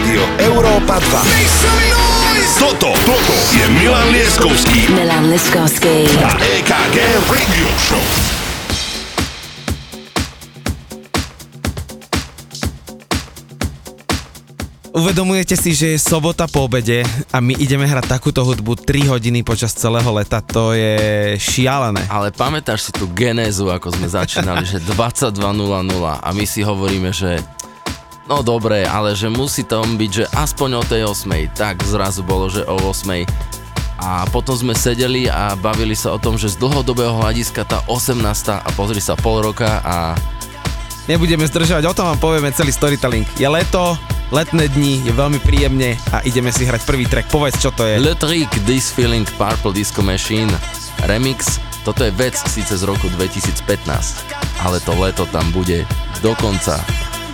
Rádio Európa 2. Toto, toto je Milan Lieskovský Milan Liskovský. a EKG Radio Show. Uvedomujete si, že je sobota po obede a my ideme hrať takúto hudbu 3 hodiny počas celého leta, to je šialené. Ale pamätáš si tú genézu, ako sme začínali, že 22.00 a my si hovoríme, že no dobre, ale že musí tam byť, že aspoň o tej 8. Tak zrazu bolo, že o 8. A potom sme sedeli a bavili sa o tom, že z dlhodobého hľadiska tá 18. a pozri sa pol roka a Nebudeme zdržovať, o tom vám povieme celý storytelling. Je leto, letné dni, je veľmi príjemne a ideme si hrať prvý track. Povedz, čo to je. Le Trick This Feeling Purple Disco Machine Remix. Toto je vec síce z roku 2015, ale to leto tam bude do konca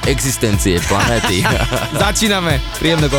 existencie planéty. Začíname, príjemné po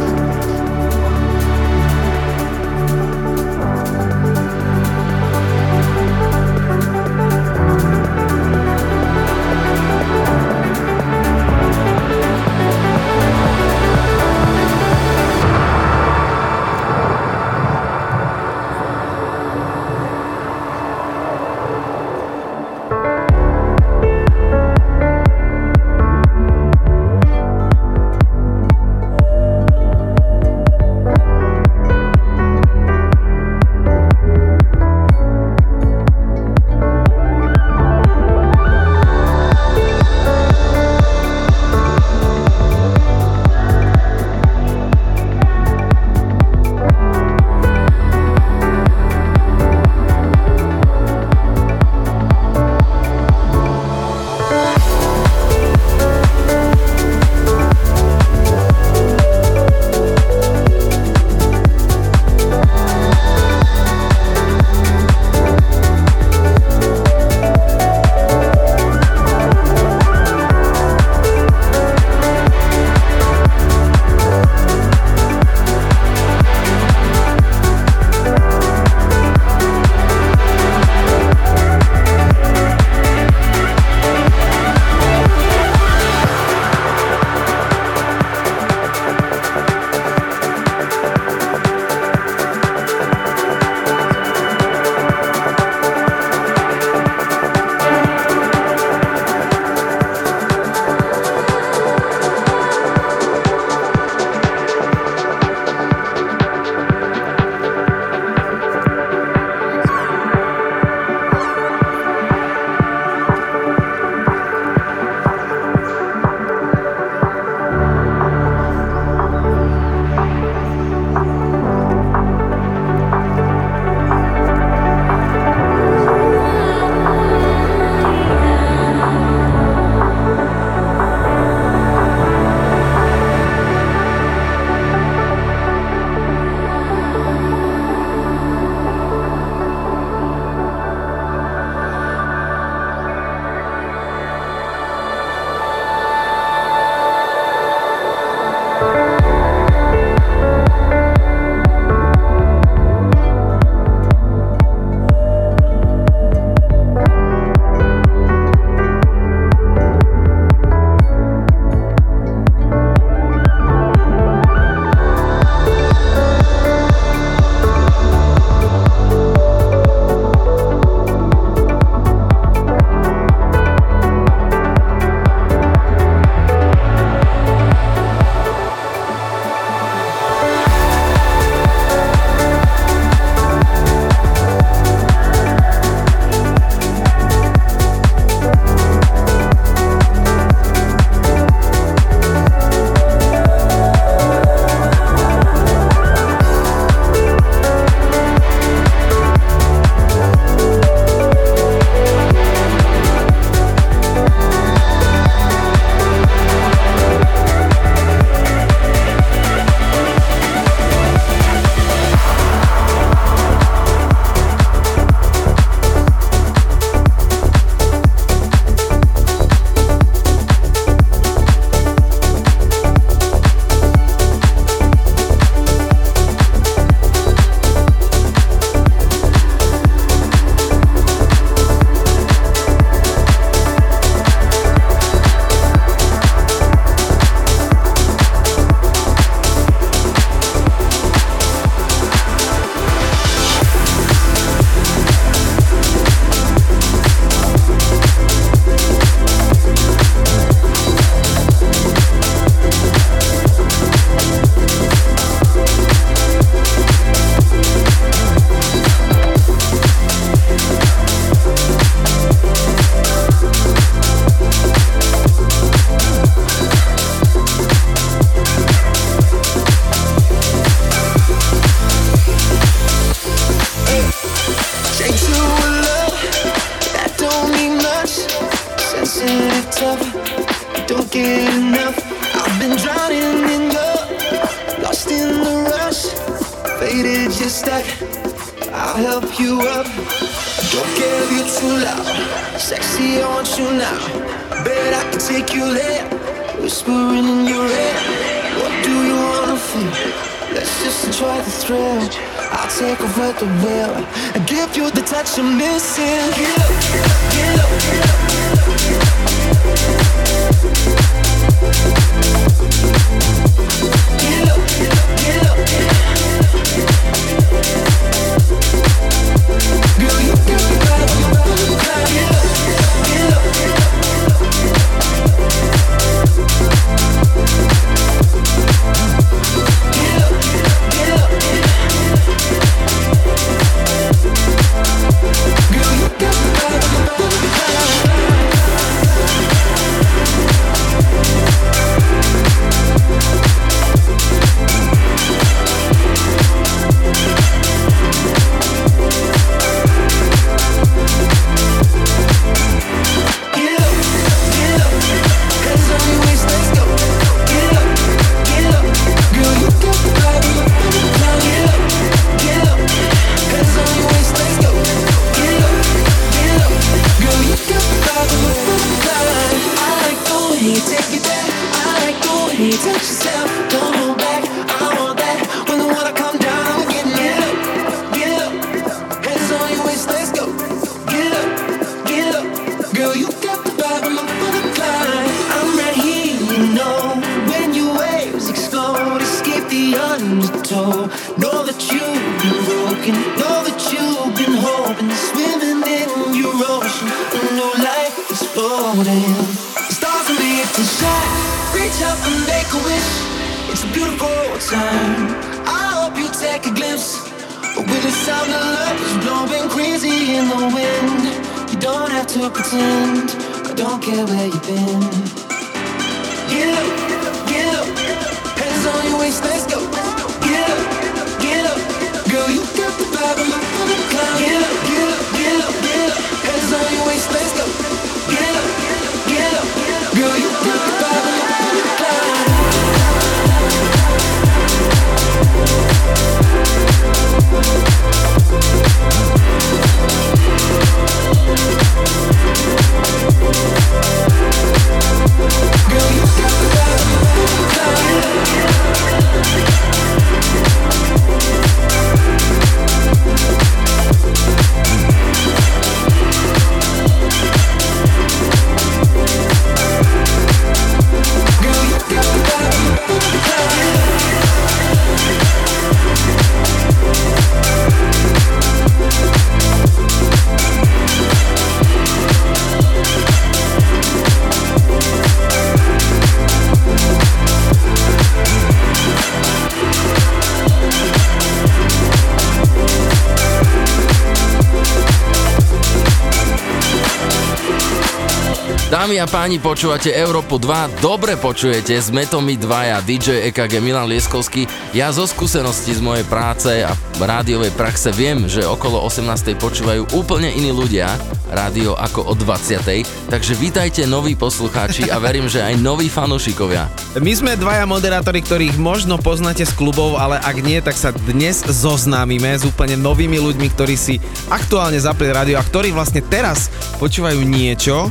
Dámy a páni, počúvate Európu 2, dobre počujete, sme to my dvaja, DJ EKG Milan Lieskovský. Ja zo skúsenosti z mojej práce a rádiovej praxe viem, že okolo 18. počúvajú úplne iní ľudia rádio ako o 20. Takže vítajte noví poslucháči a verím, že aj noví fanúšikovia. My sme dvaja moderátori, ktorých možno poznáte z klubov, ale ak nie, tak sa dnes zoznámime s úplne novými ľuďmi, ktorí si aktuálne zapli rádio a ktorí vlastne teraz počúvajú niečo,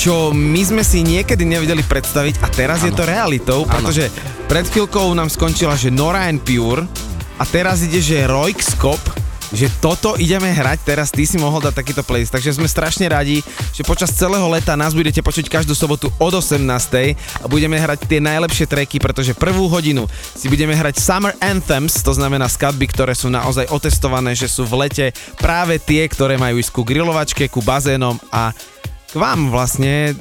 čo my sme si niekedy nevedeli predstaviť a teraz ano. je to realitou, pretože pred chvíľkou nám skončila, že Nora and Pure a teraz ide, že Royskop, že toto ideme hrať, teraz ty si mohol dať takýto playlist, takže sme strašne radi, že počas celého leta nás budete počuť každú sobotu od 18. a budeme hrať tie najlepšie tracky, pretože prvú hodinu si budeme hrať Summer Anthems, to znamená skladby, ktoré sú naozaj otestované, že sú v lete práve tie, ktoré majú ísť ku grilovačke, ku bazénom a k vám vlastne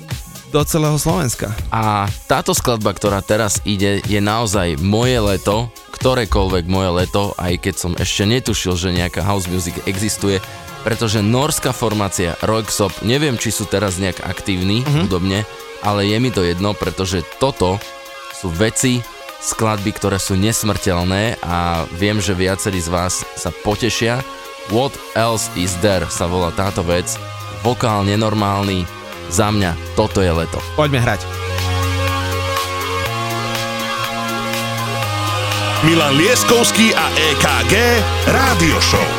do celého Slovenska. A táto skladba, ktorá teraz ide, je naozaj moje leto, ktorékoľvek moje leto, aj keď som ešte netušil, že nejaká house music existuje, pretože norská formácia Royksop, neviem, či sú teraz nejak aktívni mm-hmm. hudobne, ale je mi to jedno, pretože toto sú veci, skladby, ktoré sú nesmrteľné a viem, že viacerí z vás sa potešia. What else is there sa volá táto vec. Vokál nenormálny, za mňa toto je leto. Poďme hrať. Milan Lieskovský a EKG Rádio Show.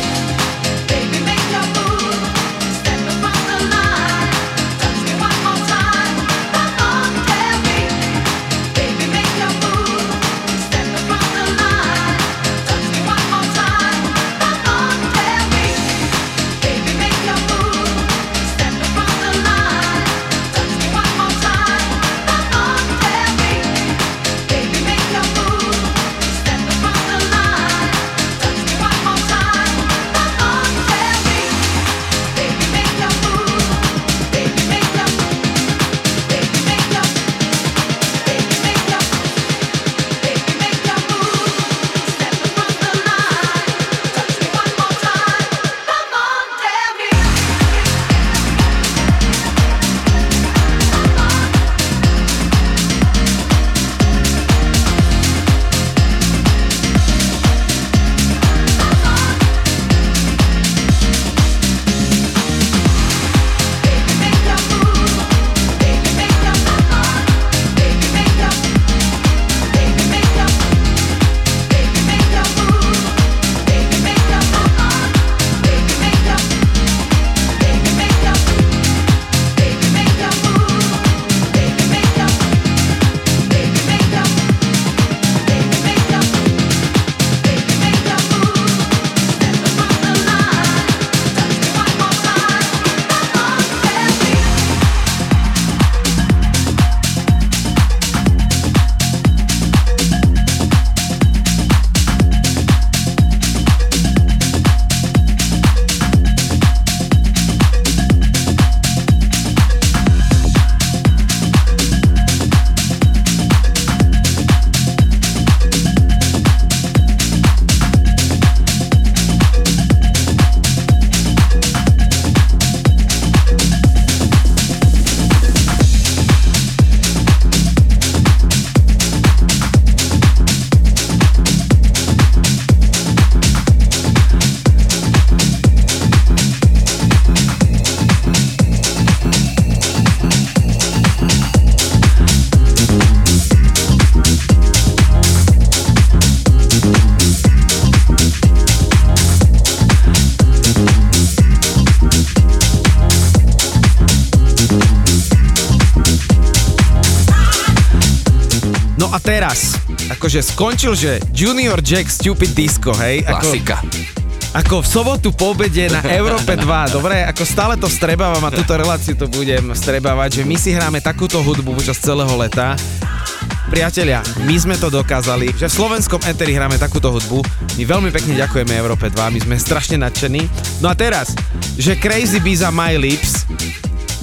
Akože skončil, že Junior Jack Stupid Disco, hej? Ako, Klasika. ako v sobotu po obede na Európe 2, dobre? Ako stále to strebávam a túto reláciu to budem strebávať, že my si hráme takúto hudbu počas celého leta. Priatelia, my sme to dokázali, že v slovenskom eteri hráme takúto hudbu. My veľmi pekne ďakujeme Európe 2, my sme strašne nadšení. No a teraz, že Crazy Bees a My Lips,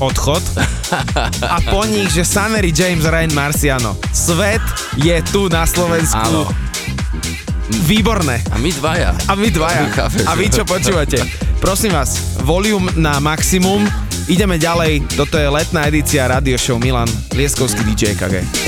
odchod a po nich, že Sunnery James Ryan Marciano. Svet je tu na Slovensku. Áno. Výborné. A my dvaja. A vy dvaja. Chápeš? A vy čo počúvate? Prosím vás, volume na maximum. Ideme ďalej. Toto je letná edícia Radio Show Milan Lieskovský DJ KG.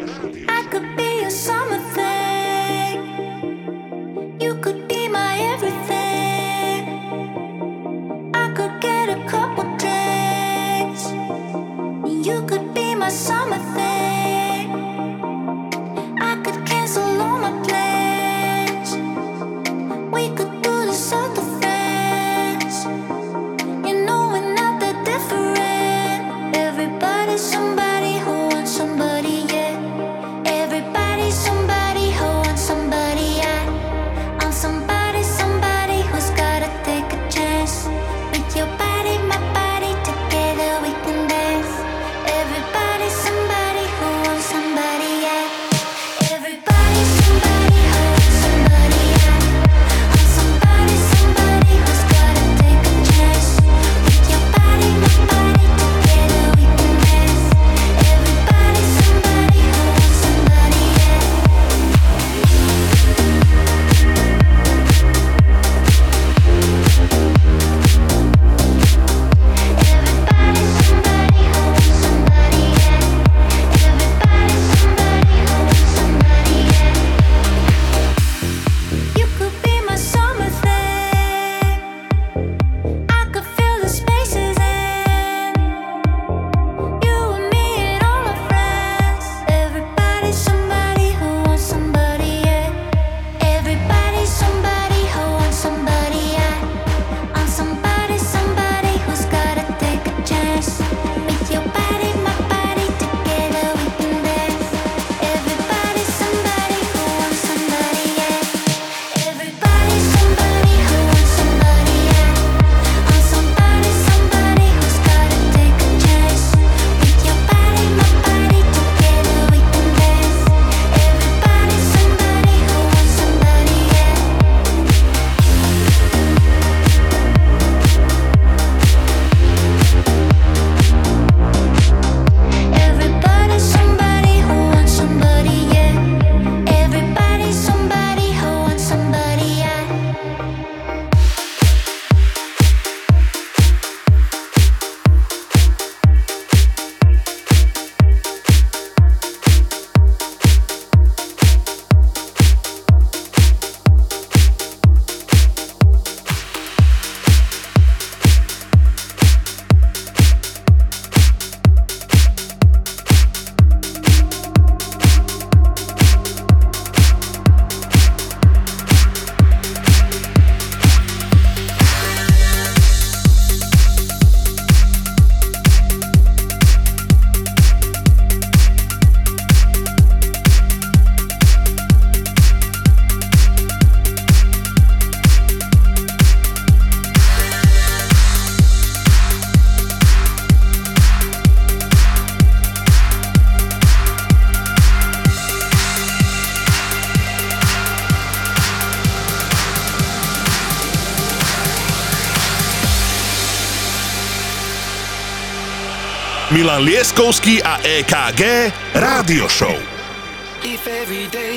Milan Lieskovský a EKG Rádio Show. If every day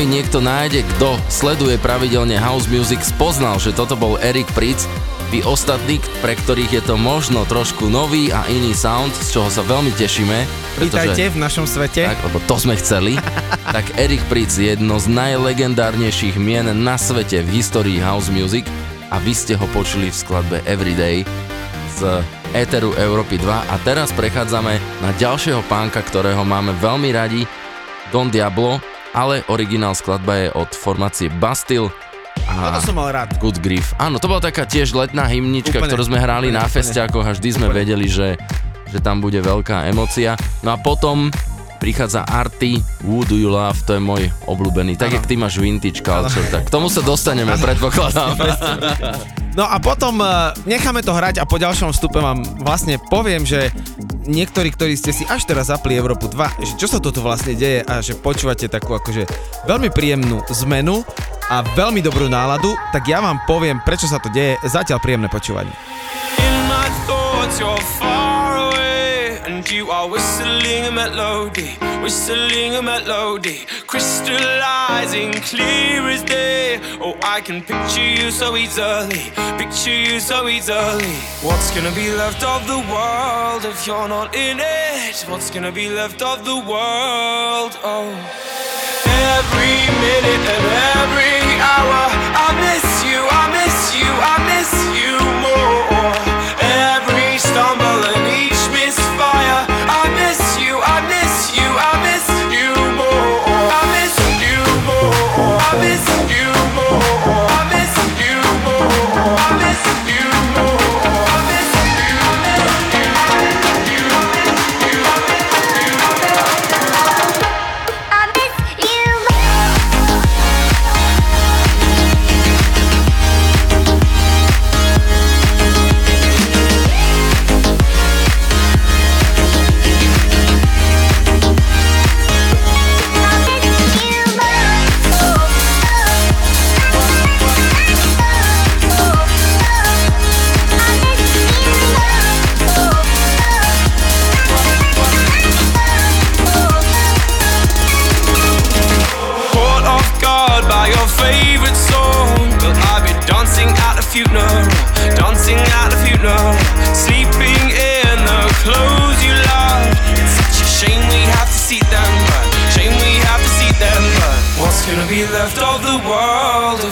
vami niekto nájde, kto sleduje pravidelne house music, spoznal, že toto bol Erik Pritz, vy ostatní, pre ktorých je to možno trošku nový a iný sound, z čoho sa veľmi tešíme. Vítajte v našom svete. Tak, lebo to sme chceli. tak Erik Pritz je jedno z najlegendárnejších mien na svete v histórii house music a vy ste ho počuli v skladbe Everyday z Eteru Európy 2 a teraz prechádzame na ďalšieho pánka, ktorého máme veľmi radi, Don Diablo, ale originál skladba je od formácie Bastille a To som mal rád. Good Grief. Áno, to bola taká tiež letná hymnička, Úplne, ktorú sme hrali úplne, na festiakoch a vždy sme vedeli, že, že tam bude veľká emocia. No a potom prichádza Arty, Who Do You Love, to je môj obľúbený. Tak, jak ty máš vintage culture, tak k tomu sa dostaneme, predpokladám. No a potom uh, necháme to hrať a po ďalšom vstupe vám vlastne poviem, že niektorí, ktorí ste si až teraz zapli Európu 2, že čo sa toto vlastne deje a že počúvate takú akože veľmi príjemnú zmenu a veľmi dobrú náladu, tak ja vám poviem, prečo sa to deje. Zatiaľ príjemné počúvanie. In my thoughts, and you are whistling a melody, whistling a melody, crystallizing clear as day. Oh, I can picture you so easily, picture you so easily. What's gonna be left of the world if you're not in it? What's gonna be left of the world? Oh. Every minute and every hour, I miss you, I miss you, I miss you more. Every stumble and each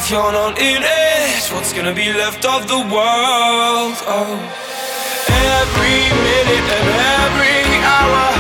if you're not in it? What's gonna be left of the world? Oh. Every minute and every hour,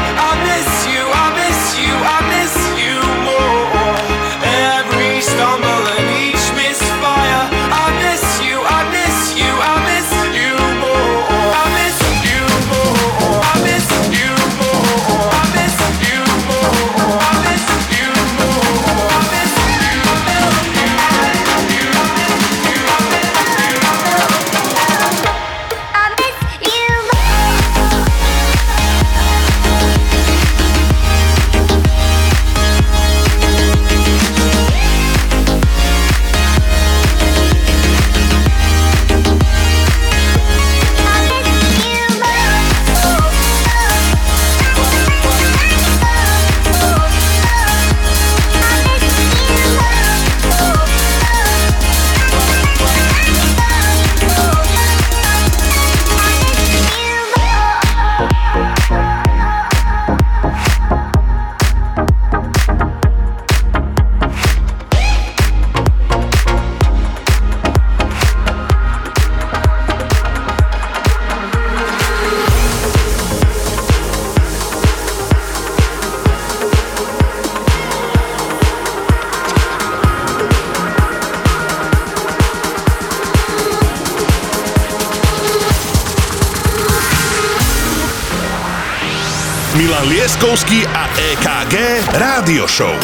Leskovský a EKG Rádio Show.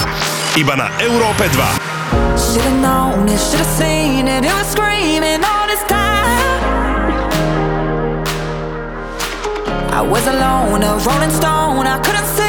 Iba na Európe 2. I was alone, a rolling stone, I couldn't see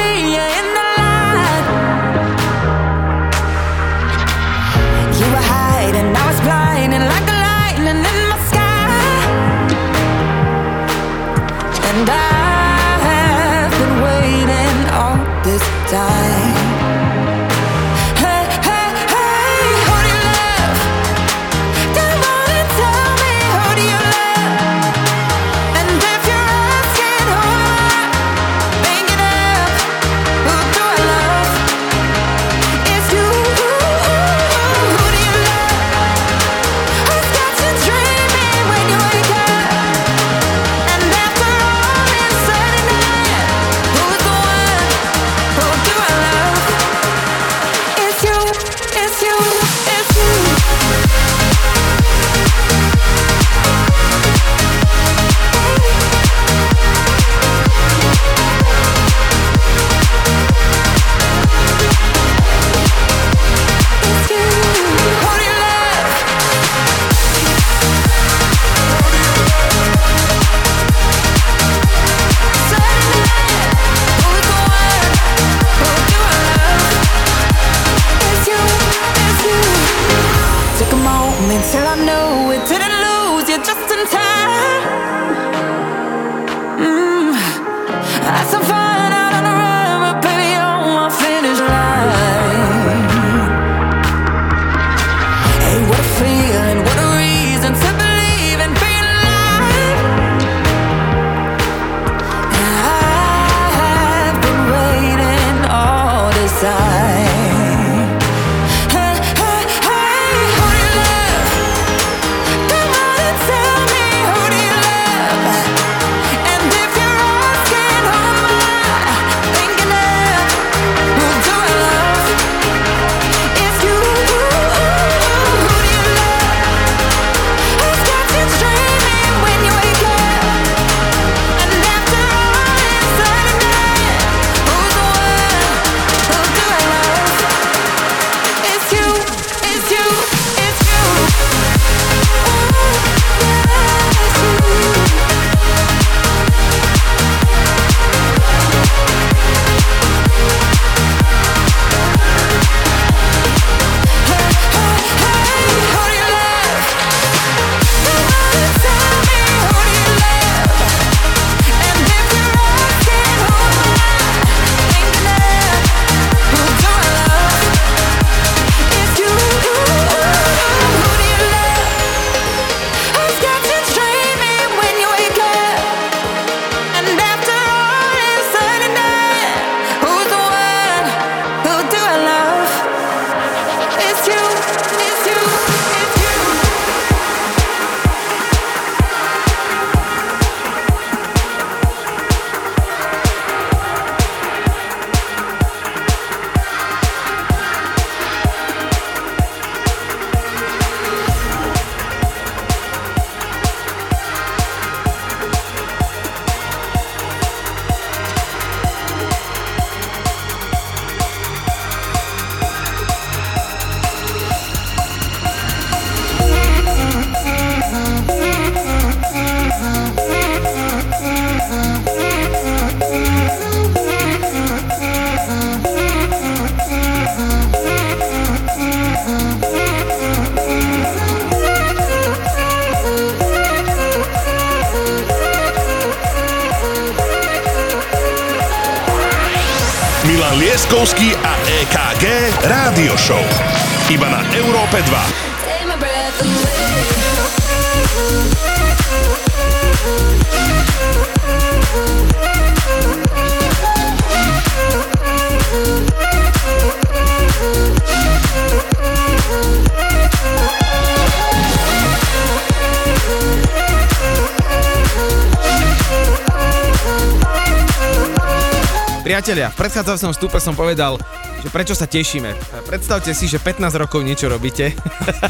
V predchádzajúcom stupe som povedal, že prečo sa tešíme. Predstavte si, že 15 rokov niečo robíte.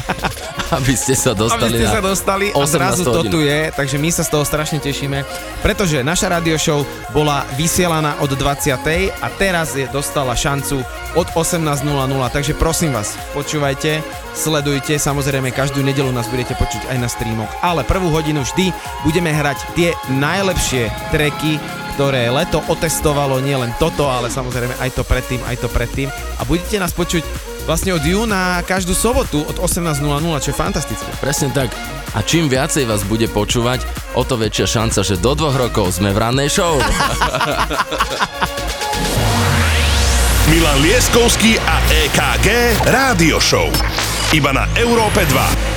Aby ste sa dostali Aby ste sa dostali a zrazu to tu je, takže my sa z toho strašne tešíme, pretože naša radio show bola vysielaná od 20. a teraz je dostala šancu od 18.00, takže prosím vás, počúvajte, sledujte, samozrejme každú nedelu nás budete počuť aj na streamoch, ale prvú hodinu vždy budeme hrať tie najlepšie treky ktoré leto otestovalo nielen toto, ale samozrejme aj to predtým, aj to predtým a budete nás počuť vlastne od júna každú sobotu od 18.00, čo je fantastické. Presne tak. A čím viacej vás bude počúvať, o to väčšia šanca, že do dvoch rokov sme v rannej show. Milan Lieskovský a EKG Rádio Show. Iba na Európe 2.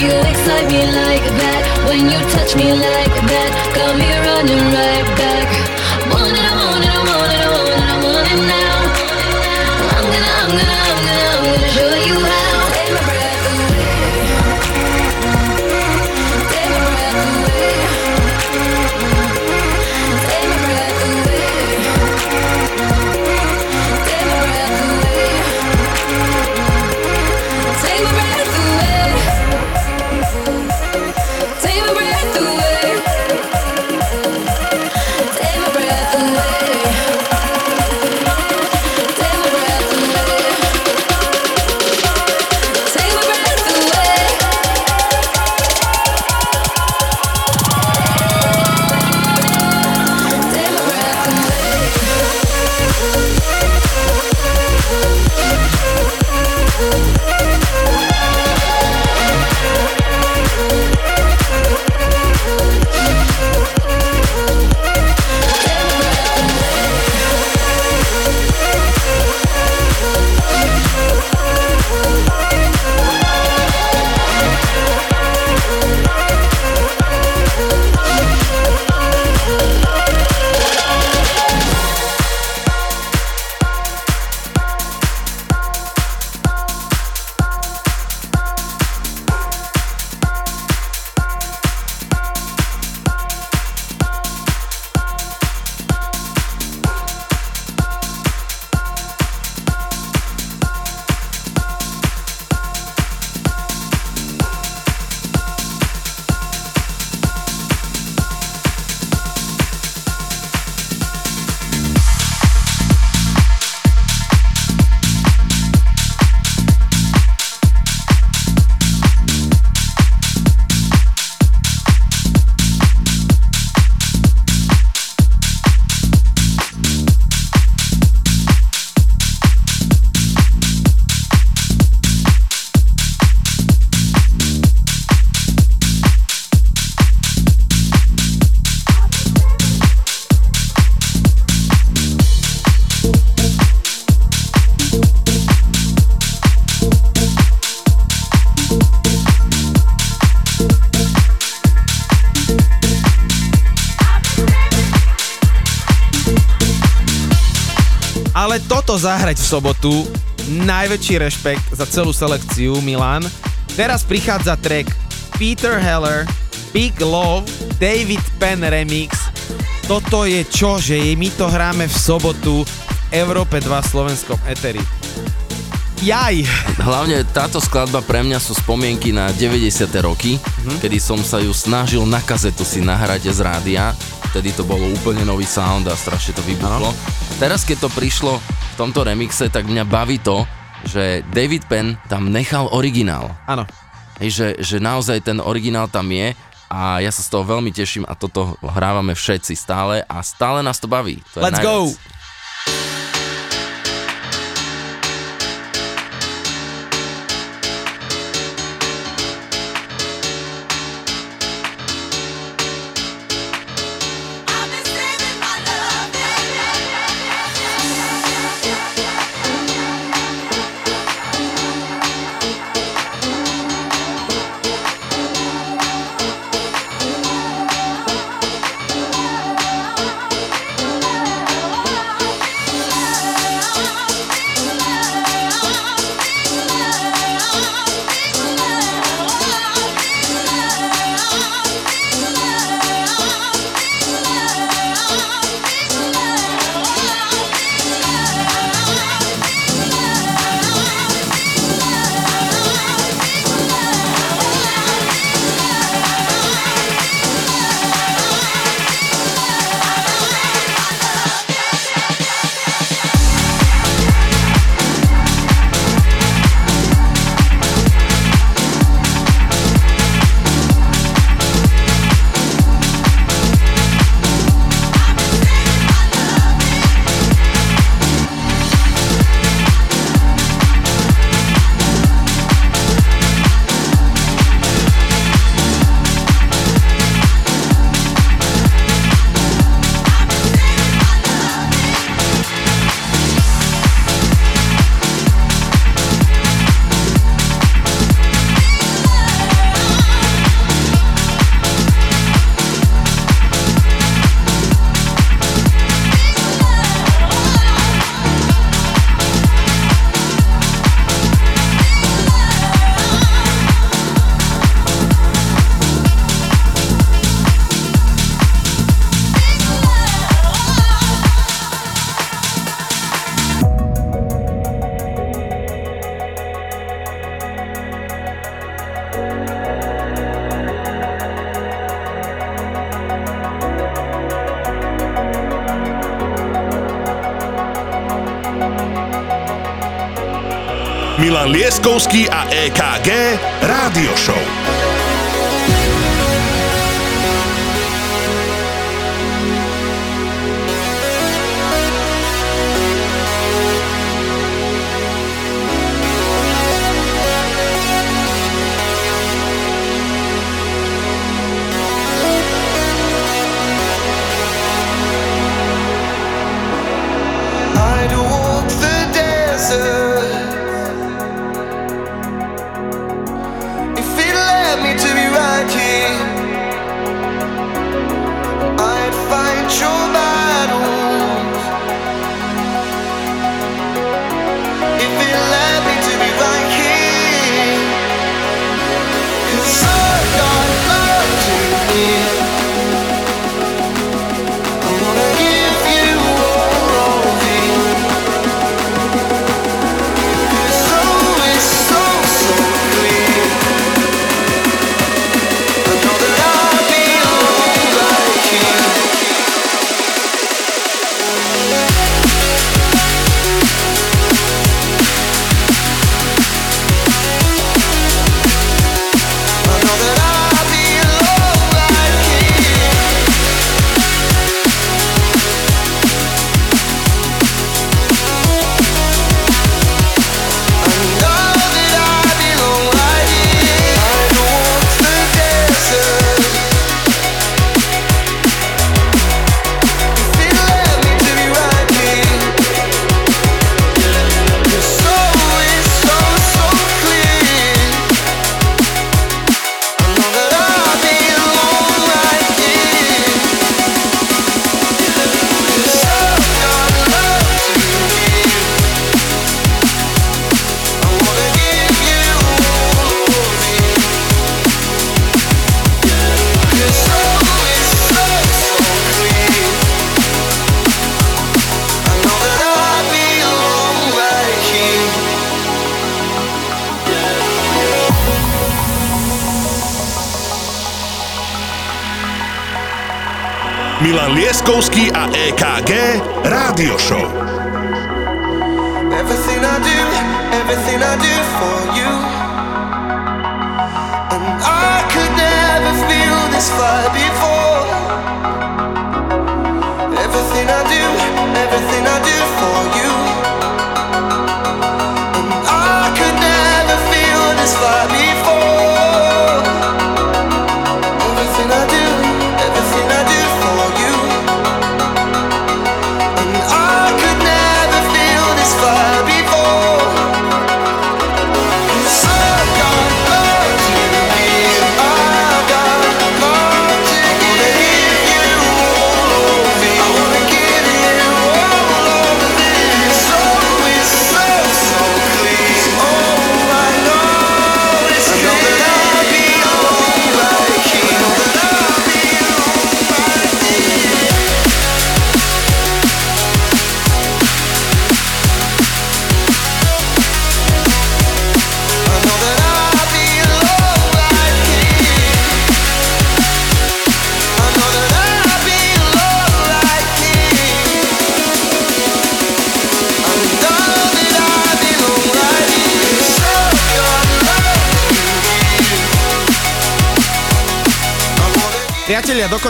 You excite me like that? When you touch me like that, got me running right back. Zahrať v sobotu, najväčší rešpekt za celú selekciu Milan. Teraz prichádza track Peter Heller, Big Love, David Penn Remix. Toto je čo, že my to hráme v sobotu v Európe 2 slovenskom eteri. Jaj! Hlavne táto skladba pre mňa sú spomienky na 90. roky, kedy som sa ju snažil na kazetu si nahrať z rádia. Vtedy to bolo úplne nový sound a strašne to vybuchlo. Teraz, keď to prišlo tomto remixe, tak mňa baví to, že David Penn tam nechal originál. Áno. Hej, že, že naozaj ten originál tam je a ja sa z toho veľmi teším a toto hrávame všetci stále a stále nás to baví. To je Let's najviac. go!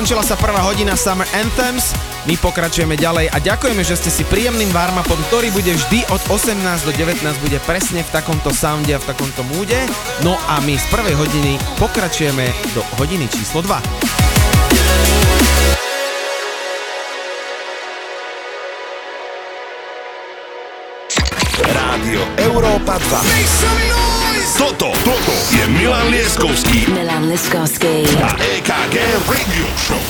Dokončila sa prvá hodina Summer Anthems, my pokračujeme ďalej a ďakujeme, že ste si príjemným warmupom, ktorý bude vždy od 18 do 19, bude presne v takomto sounde a v takomto múde. No a my z prvej hodiny pokračujeme do hodiny číslo 2. Rádio Európa 2. Toto, toto je Milan Lieskovský Milan Liskovsky. a EKG Radio Show.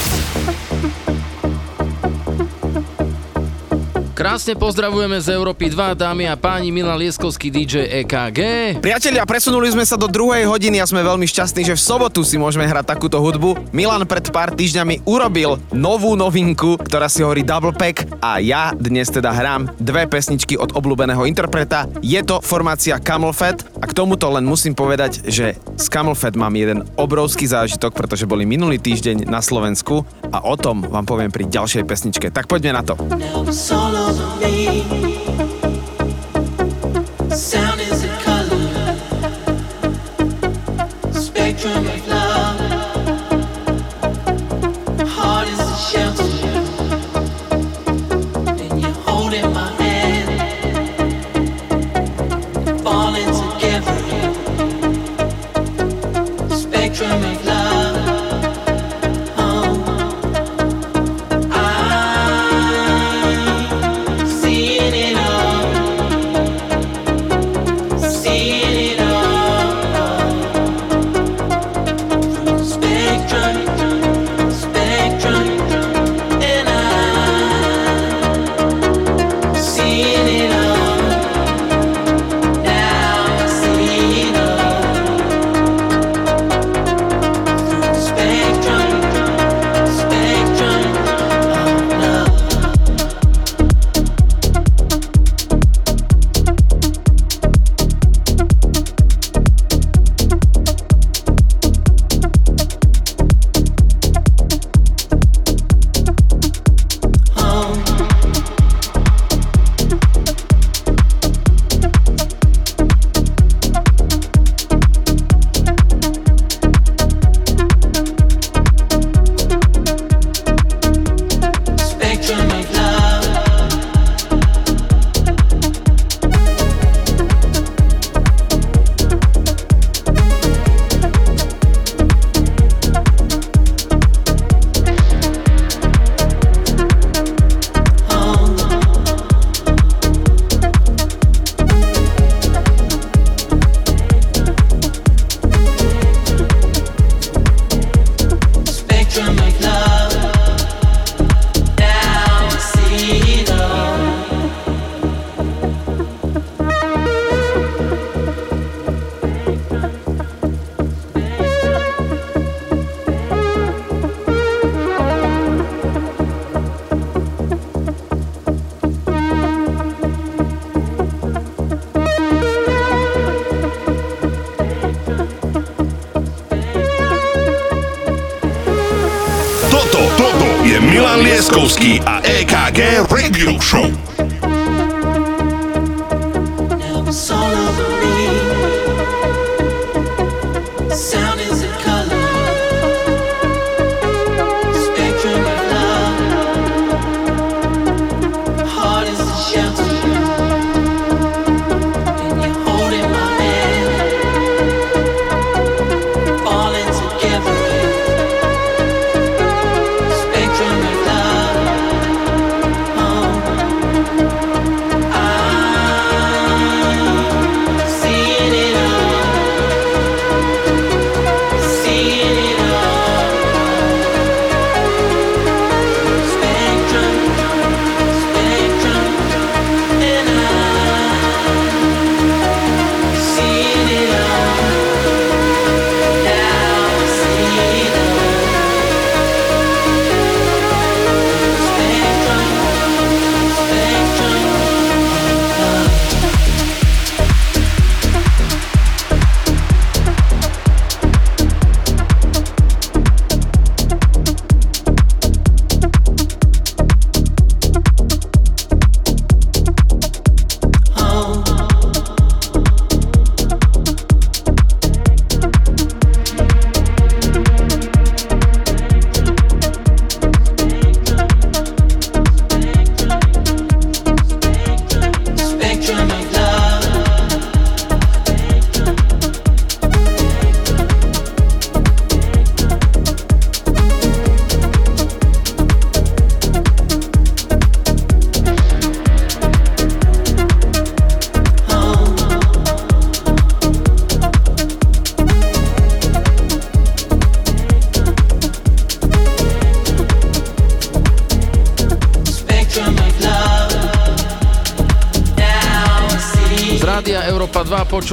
Krásne pozdravujeme z Európy 2, dámy a páni, Milan Lieskovský DJ EKG. Priatelia, presunuli sme sa do druhej hodiny a sme veľmi šťastní, že v sobotu si môžeme hrať takúto hudbu. Milan pred pár týždňami urobil novú novinku, ktorá si hovorí Double Pack a ja dnes teda hrám dve pesničky od obľúbeného interpreta. Je to formácia Camel Fat a k tomuto len musím povedať, že s Camel Fat mám jeden obrovský zážitok, pretože boli minulý týždeň na Slovensku a o tom vám poviem pri ďalšej pesničke. Tak poďme na to. Over me.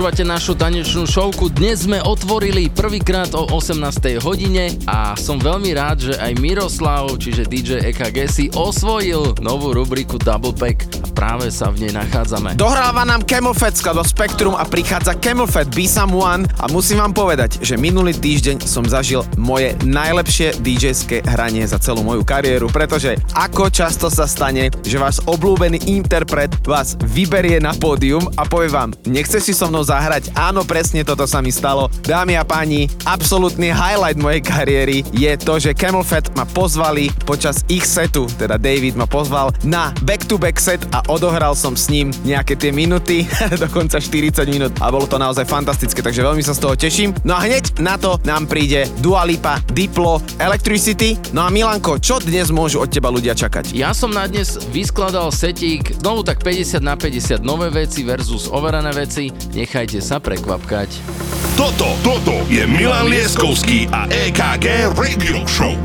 Počúvate našu tanečnú šovku. Dnes sme otvorili prvýkrát o 18. hodine a som veľmi rád, že aj Miroslav, čiže DJ EKG si osvojil novú rubriku Double Pack práve sa v nej nachádzame. Dohráva nám Kemofecka do Spektrum a prichádza Kemofet Be Someone a musím vám povedať, že minulý týždeň som zažil moje najlepšie dj hranie za celú moju kariéru, pretože ako často sa stane, že váš obľúbený interpret vás vyberie na pódium a povie vám, nechceš si so mnou zahrať? Áno, presne toto sa mi stalo. Dámy a páni, absolútny highlight mojej kariéry je to, že Camelfat ma pozvali počas ich setu, teda David ma pozval na back-to-back set a odohral som s ním nejaké tie minuty, dokonca 40 minút a bolo to naozaj fantastické, takže veľmi sa z toho teším. No a hneď na to nám príde Dualipa, Diplo, Electricity. No a Milanko, čo dnes môžu od teba ľudia čakať? Ja som na dnes vyskladal setík znovu tak 50 na 50 nové veci versus overené veci. Nechajte sa prekvapkať. Toto, toto je Milan Lieskovský a EKG Radio Show.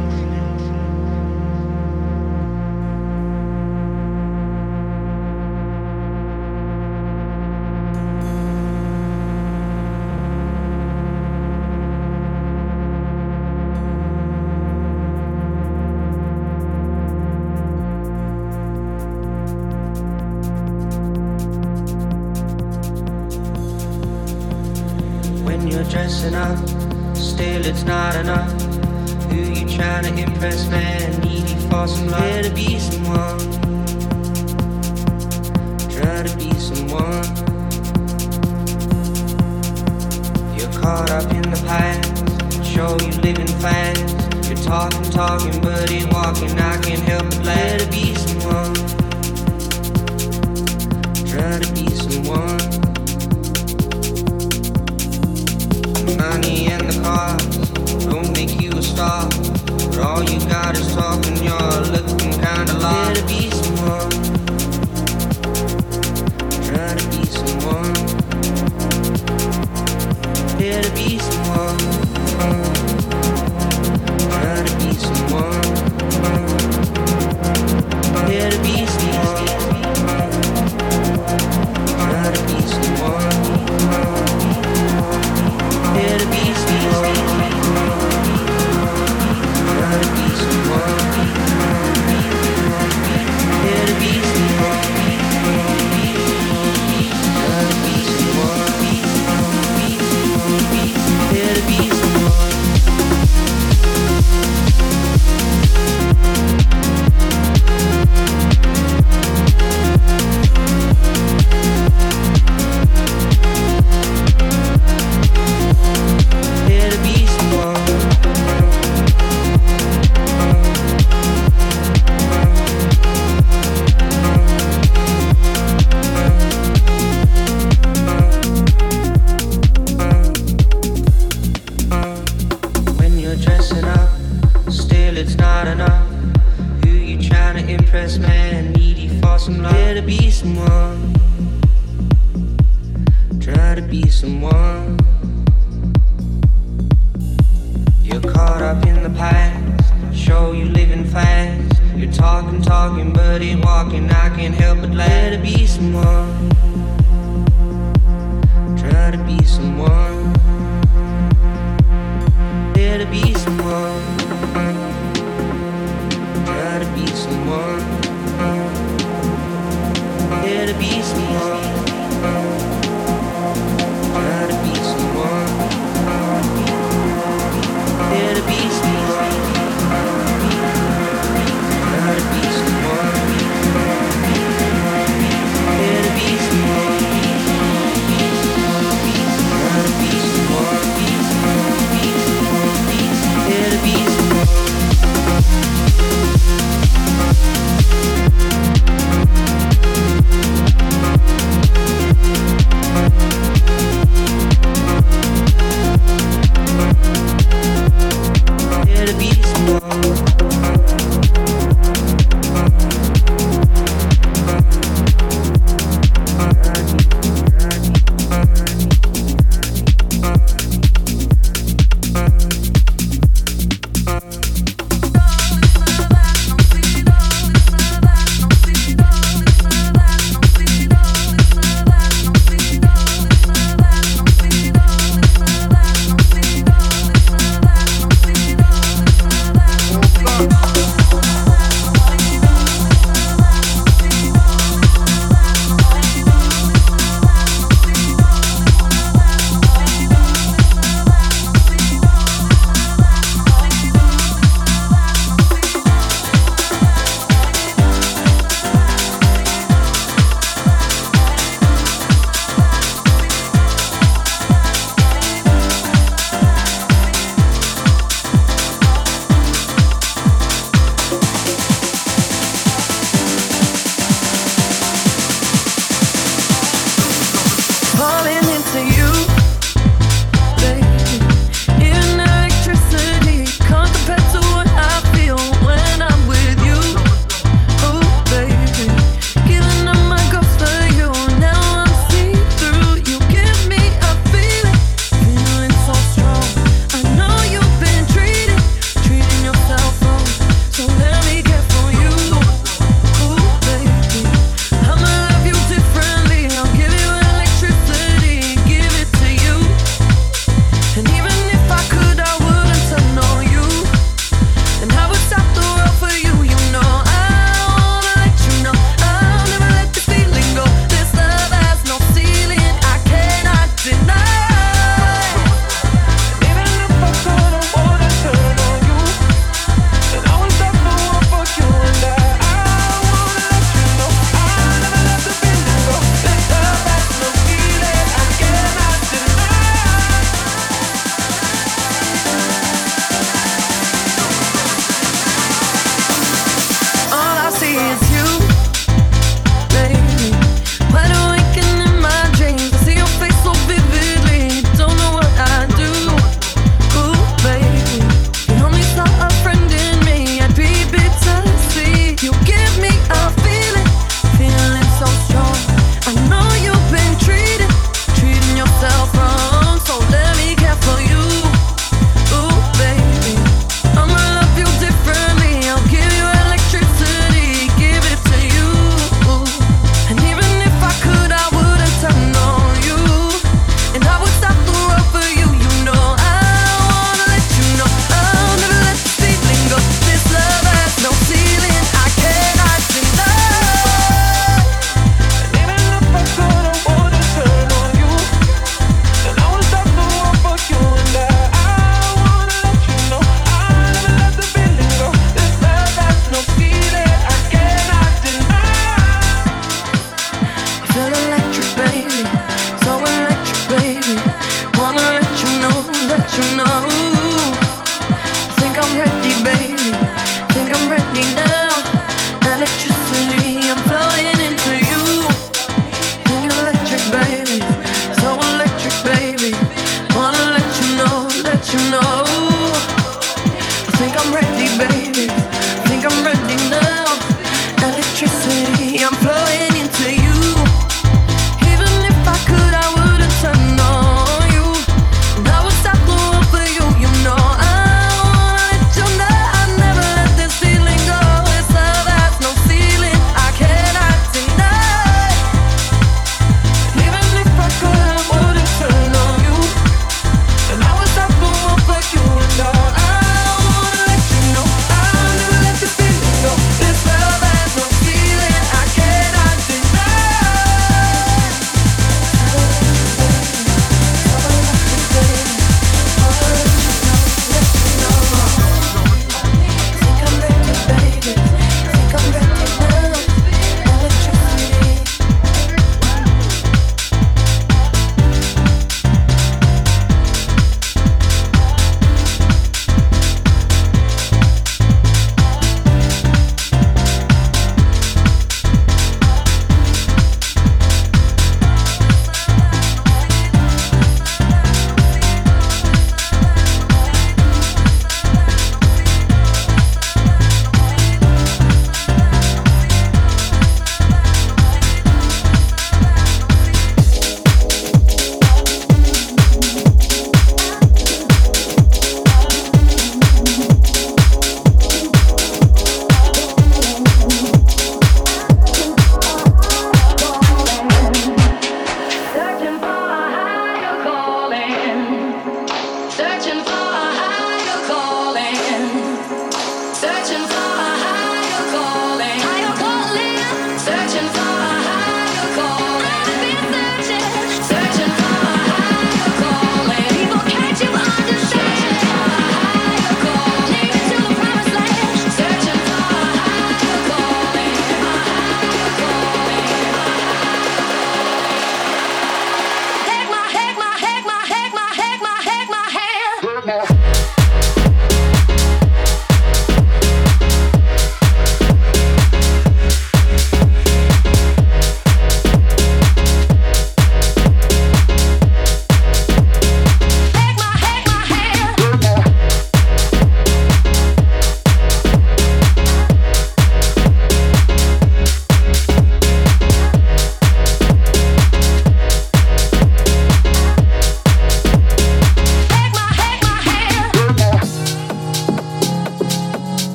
You.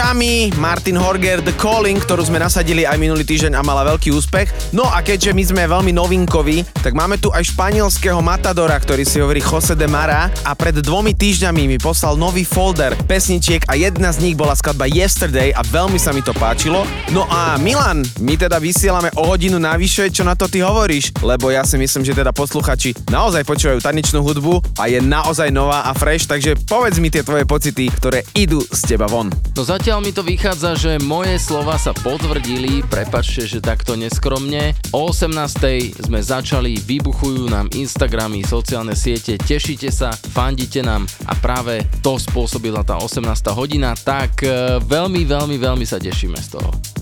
Chami, Martin Horger, The Calling, ktorú sme nasadili aj minulý týždeň a mala veľký úspech. No a keďže my sme veľmi novinkoví, tak máme tu aj španielského matadora, ktorý si hovorí Jose de Mara a pred dvomi týždňami mi poslal nový folder pesničiek a jedna z nich bola skladba Yesterday a veľmi sa mi to páčilo. No a Milan, my teda vysielame o hodinu navyše, čo na to ty hovoríš? Lebo ja si myslím, že teda posluchači naozaj počúvajú tanečnú hudbu a je naozaj nová a fresh, takže povedz mi tie tvoje pocity, ktoré idú z teba von. No zatiaľ mi to vychádza, že moje slova sa potvrdili, prepačte, že takto neskromne. O 18. sme začali, vybuchujú nám Instagramy, sociálne siete, tešíte sa, fandíte nám a práve to spôsobila tá 18. hodina, tak e, veľmi, veľmi, veľmi sa tešíme z toho.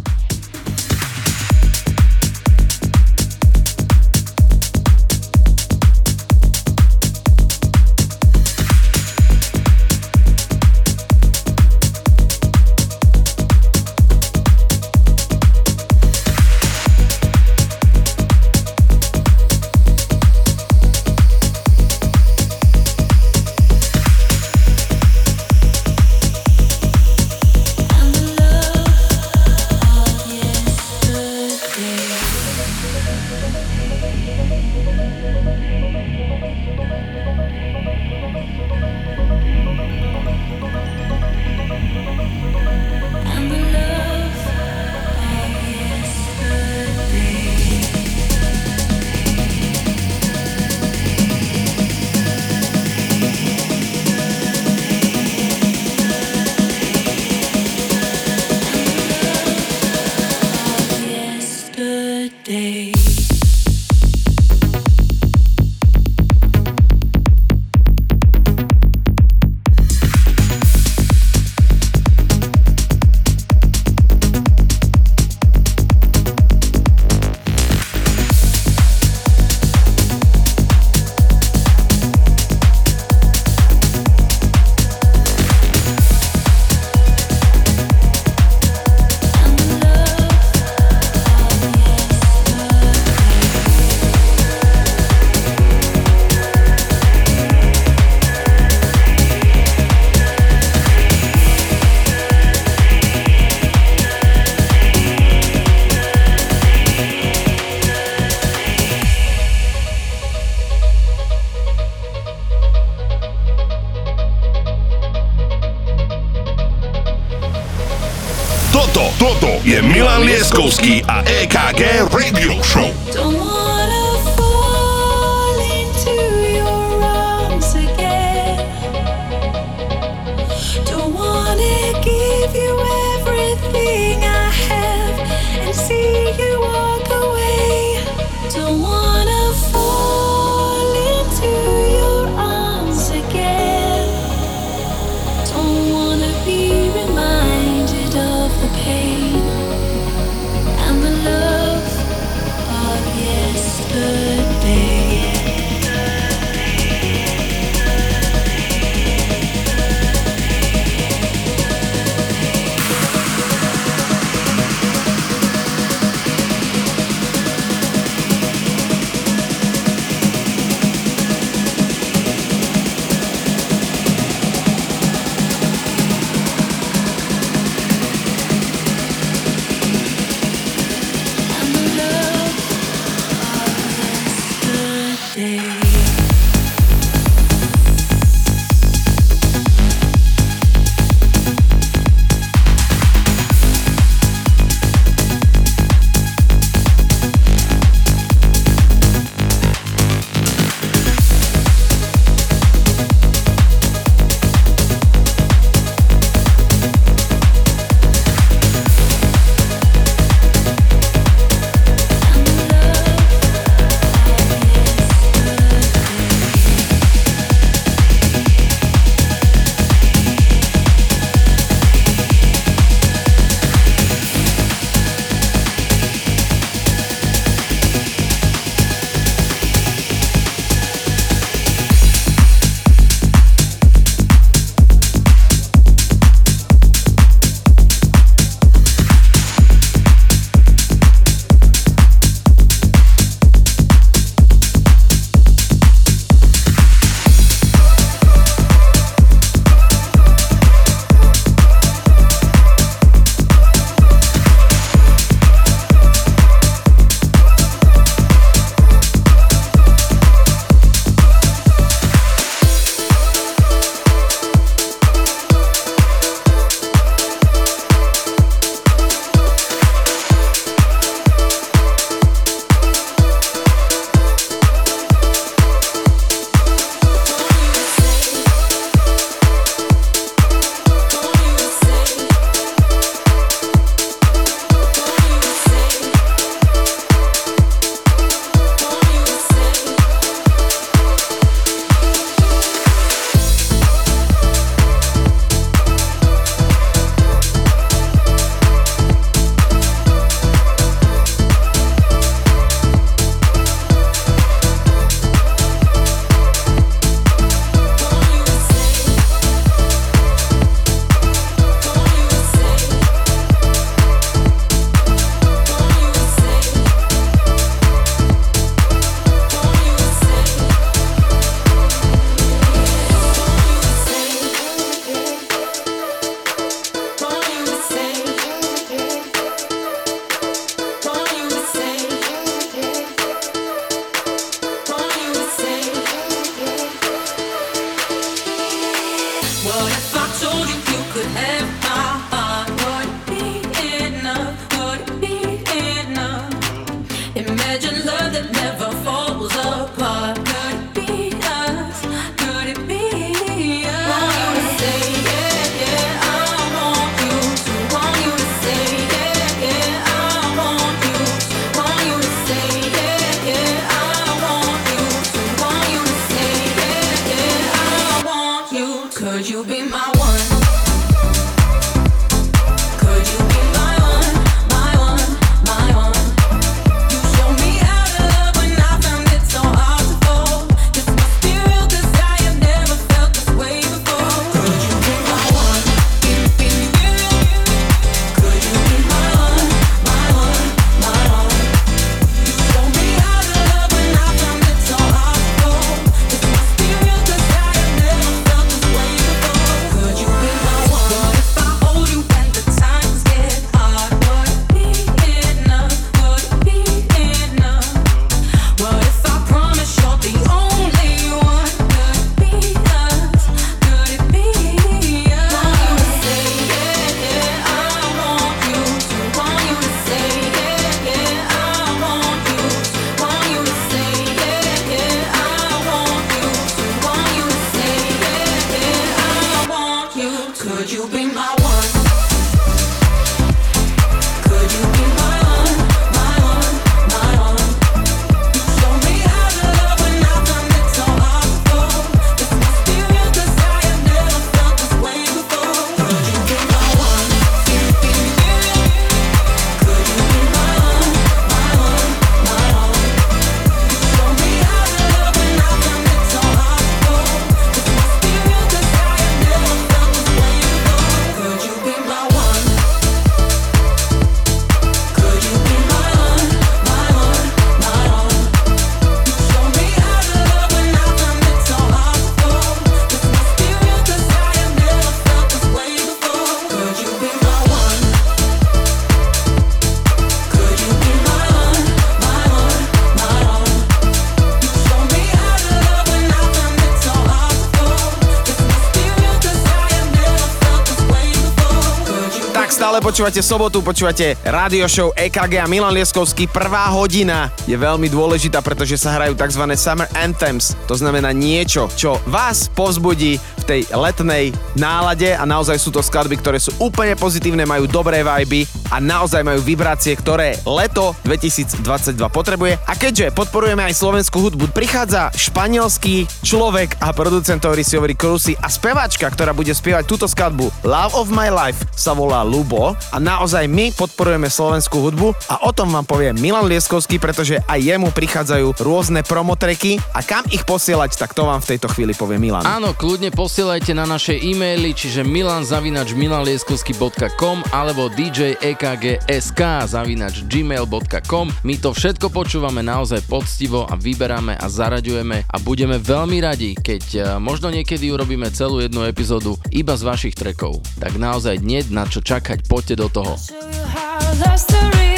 počúvate sobotu, počúvate radio show EKG a Milan Lieskovský. Prvá hodina je veľmi dôležitá, pretože sa hrajú tzv. Summer Anthems. To znamená niečo, čo vás povzbudí v tej letnej nálade a naozaj sú to skladby, ktoré sú úplne pozitívne, majú dobré vajby a naozaj majú vibrácie, ktoré leto 2022 potrebuje. A keďže podporujeme aj slovenskú hudbu, prichádza španielský človek a producent, ktorý si hovorí Krusy a speváčka, ktorá bude spievať túto skladbu Love of My Life sa volá Lubo a naozaj my podporujeme slovenskú hudbu a o tom vám povie Milan Lieskovský, pretože aj jemu prichádzajú rôzne promotreky a kam ich posielať, tak to vám v tejto chvíli povie Milan. Áno, kľudne posielajte na naše e-maily, čiže milanzavinačmilanlieskovsky.com alebo DJX ckg.sk zavinač gmail.com. My to všetko počúvame naozaj poctivo a vyberáme a zaraďujeme a budeme veľmi radi, keď e, možno niekedy urobíme celú jednu epizódu iba z vašich trekov. Tak naozaj nie na čo čakať, poďte do toho. I'll show you how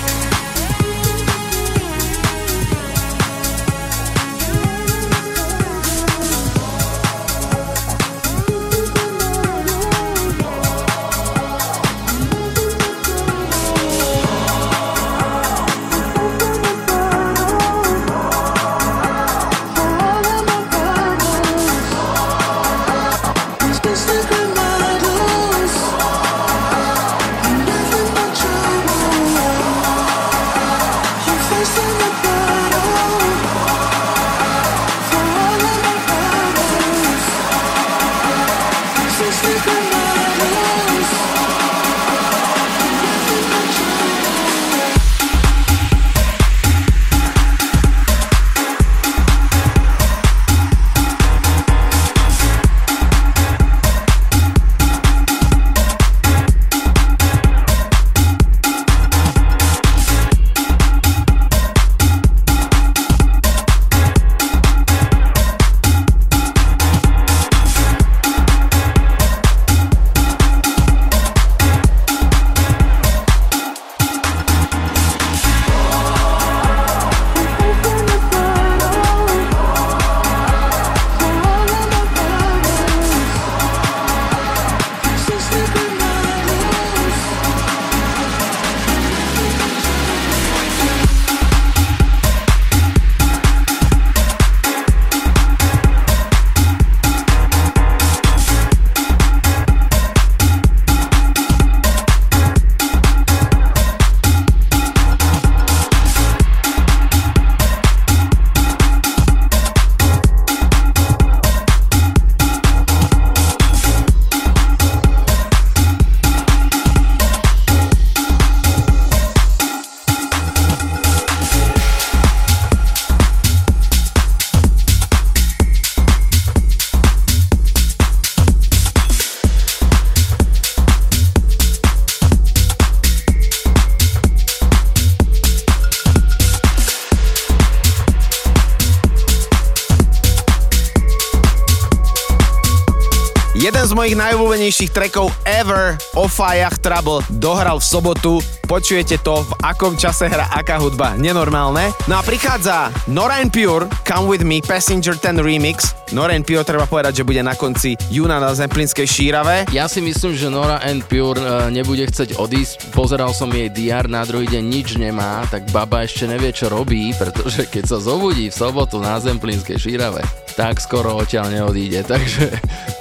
Najobľúbenejších trackov ever, Ofajach Trouble, dohral v sobotu. Počujete to, v akom čase hra aká hudba. Nenormálne. No a prichádza Nora and Pure, Come With Me, Passenger 10 Remix. Nora and Pure treba povedať, že bude na konci júna na Zemplínskej šírave. Ja si myslím, že Nora and Pure e, nebude chcieť odísť. Pozeral som jej DR, na druhý deň nič nemá, tak baba ešte nevie, čo robí, pretože keď sa zobudí v sobotu na Zemplínskej šírave, tak skoro odtiaľ neodíde. Takže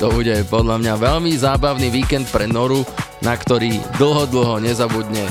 to bude podľa mňa veľmi zábavný víkend pre Noru, na ktorý dlho, dlho nezabudne.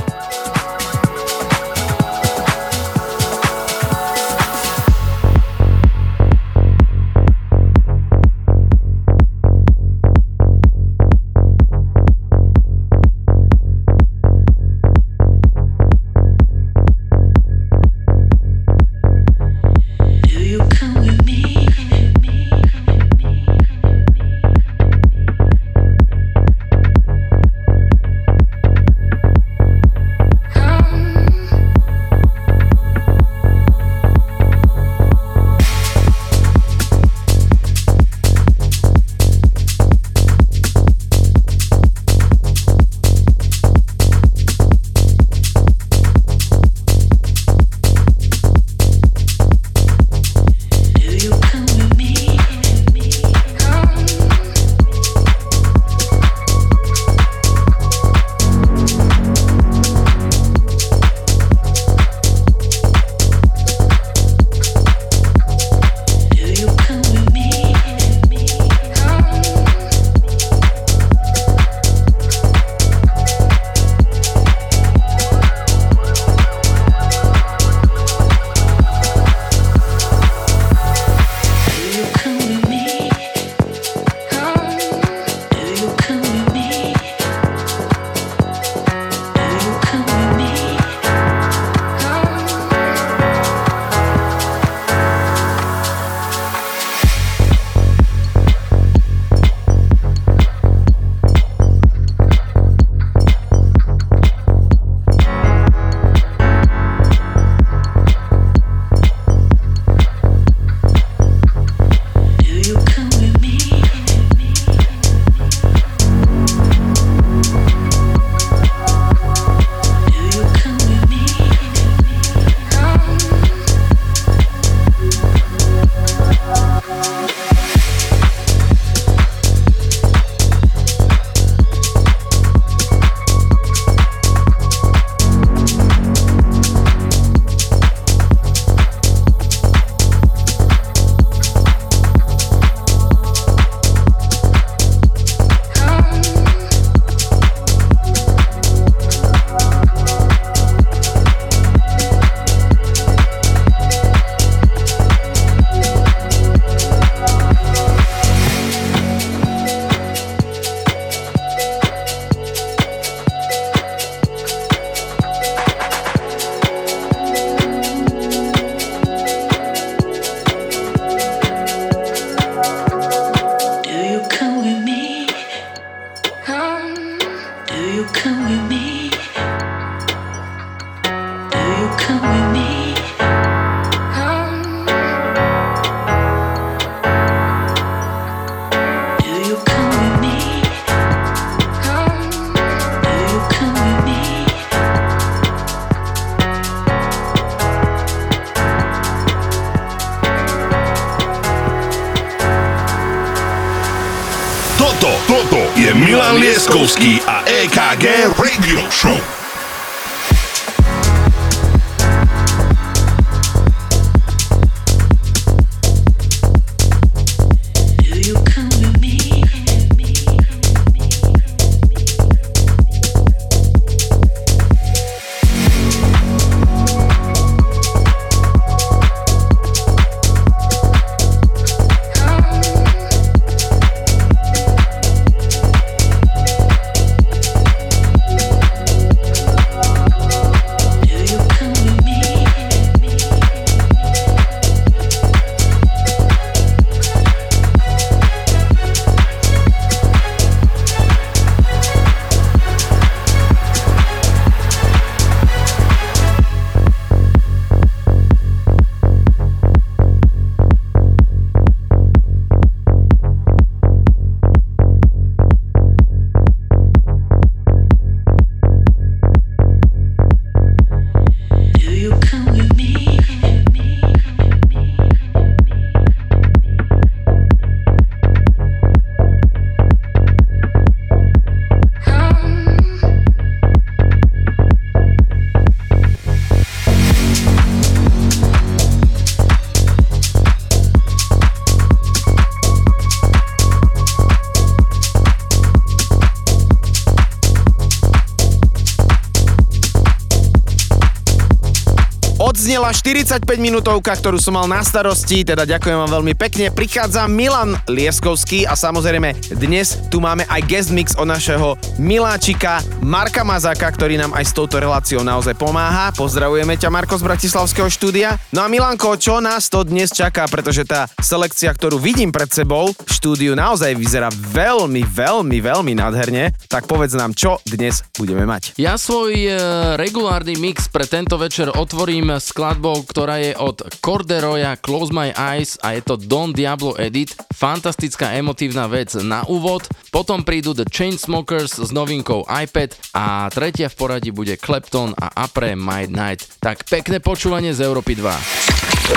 Odznela 45 minútovka, ktorú som mal na starosti, teda ďakujem vám veľmi pekne. Prichádza Milan Lieskovský a samozrejme dnes tu máme aj guest mix od našeho miláčika Marka Mazaka, ktorý nám aj s touto reláciou naozaj pomáha. Pozdravujeme ťa Marko z Bratislavského štúdia. No a Milanko, čo nás to dnes čaká, pretože tá selekcia, ktorú vidím pred sebou štúdiu naozaj vyzerá veľmi, veľmi, veľmi nádherne. Tak povedz nám, čo dnes budeme mať. Ja svoj e, regulárny mix pre tento večer otvorím skladbou, ktorá je od Corderoya Close My Eyes a je to Don Diablo Edit. Fantastická emotívna vec na úvod. Potom prídu The Chainsmokers s novinkou iPad a tretia v poradí bude Clapton a Apre My Night. Tak pekné počúvanie z Európy 2.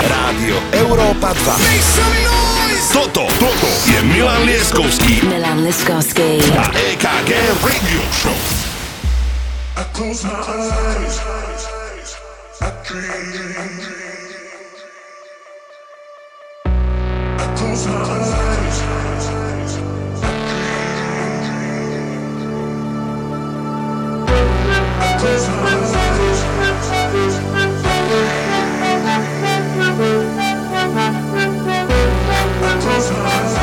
Rádio Európa 2. Toto, toto je Milan Lieskovský Milan Liskovsky. a EKG Radio Show. I close my eyes. I dream. I close my eyes. I close my eyes.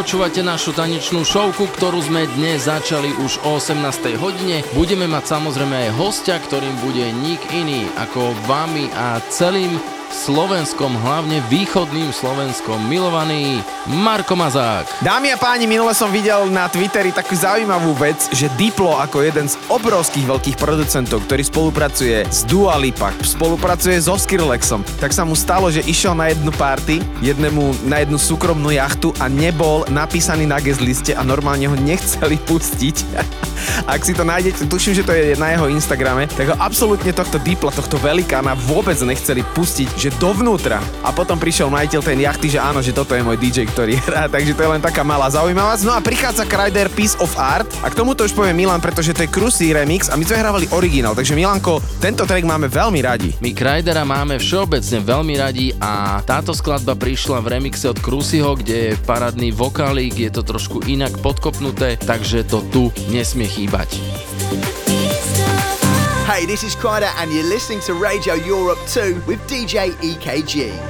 počúvate našu tanečnú šovku, ktorú sme dnes začali už o 18. hodine. Budeme mať samozrejme aj hostia, ktorým bude nik iný ako vami a celým Slovenskom, hlavne východným Slovenskom milovaný Marko Mazák. Dámy a páni, minule som videl na Twitteri takú zaujímavú vec, že Diplo ako jeden z obrovských veľkých producentov, ktorý spolupracuje s Dua Lipa, spolupracuje so Skrillexom, tak sa mu stalo, že išiel na jednu party, jednému, na jednu súkromnú jachtu a nebol napísaný na guest liste a normálne ho nechceli pustiť. Ak si to nájdete, tuším, že to je na jeho Instagrame, tak ho absolútne tohto Dipla, tohto velikána vôbec nechceli pustiť, že dovnútra. A potom prišiel majiteľ tej jachty, že áno, že toto je môj DJ, ktorý hrá, takže to je len taká malá zaujímavá. No a prichádza Kryder Piece of Art a k tomuto už povie Milan, pretože to je Krusy remix a my sme hrávali originál, takže Milanko, tento track máme veľmi radi. My Krydera máme všeobecne veľmi radi a táto skladba prišla v remixe od Krusyho, kde je parádny vokálik, je to trošku inak podkopnuté, takže to tu nesmie chýbať. Hey, this is Kryder, and you're listening to Radio Europe 2 with DJ EKG.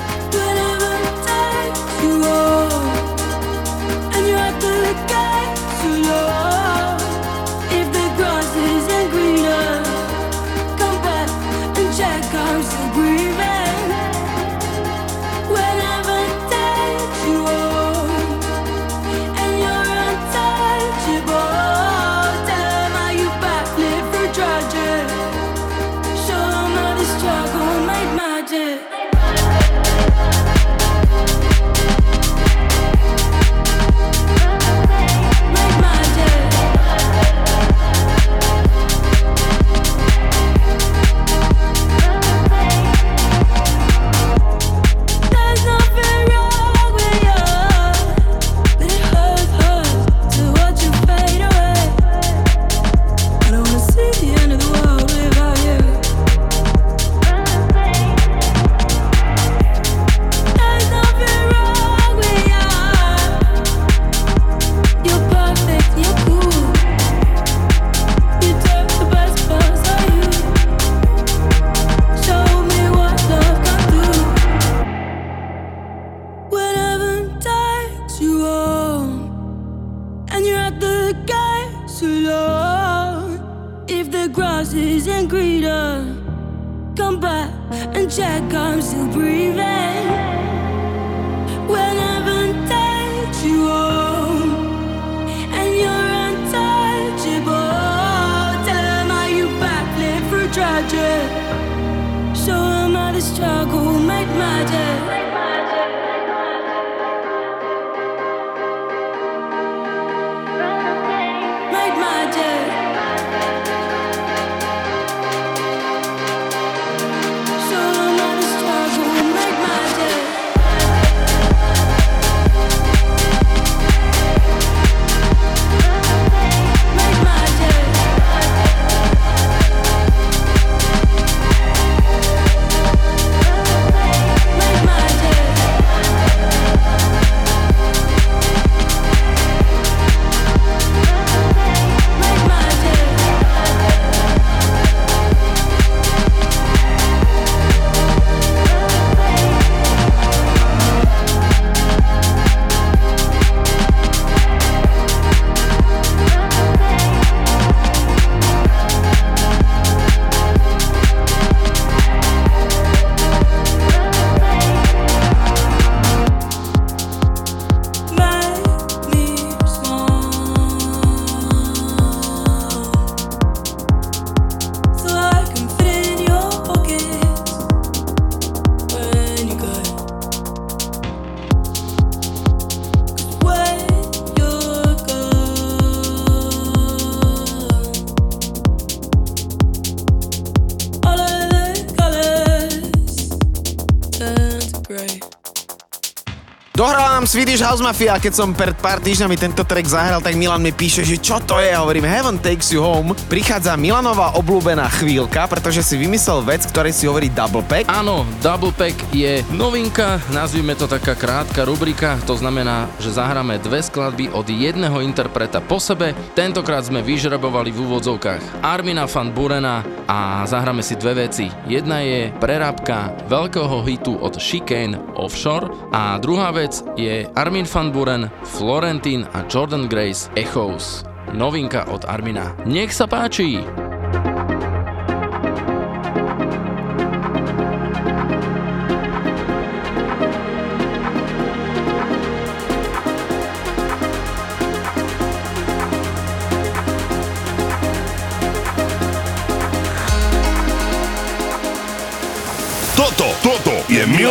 Swedish House Mafia, keď som pred pár týždňami tento track zahral, tak Milan mi píše, že čo to je, hovorím Heaven Takes You Home. Prichádza Milanová obľúbená chvíľka, pretože si vymyslel vec, ktorej si hovorí double pack. Áno, Double Pack je novinka, nazvime to taká krátka rubrika, to znamená, že zahráme dve skladby od jedného interpreta po sebe. Tentokrát sme vyžrebovali v úvodzovkách Armina van Burena a zahráme si dve veci. Jedna je prerábka veľkého hitu od Chicane Offshore a druhá vec je Armin van Buren, Florentín a Jordan Grace Echoes. Novinka od Armina. Nech sa páči!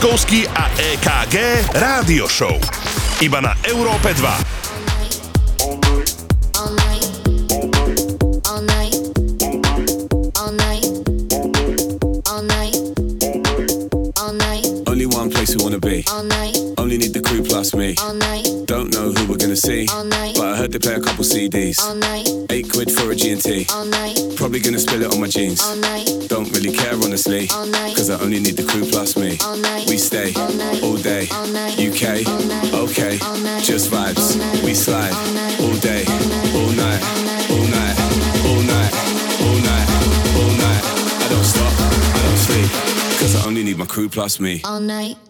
Laskovský a EKG Rádio Show. Iba na Európe 2. crew plus me. Don't know who we're gonna see. But I heard they play a couple CDs. All night. Eight quid for a G&T. All night. Probably gonna spill it on my jeans. All night. Don't really care honestly. All night. Cause I only need the crew plus me. Crew plus me. All night. All night.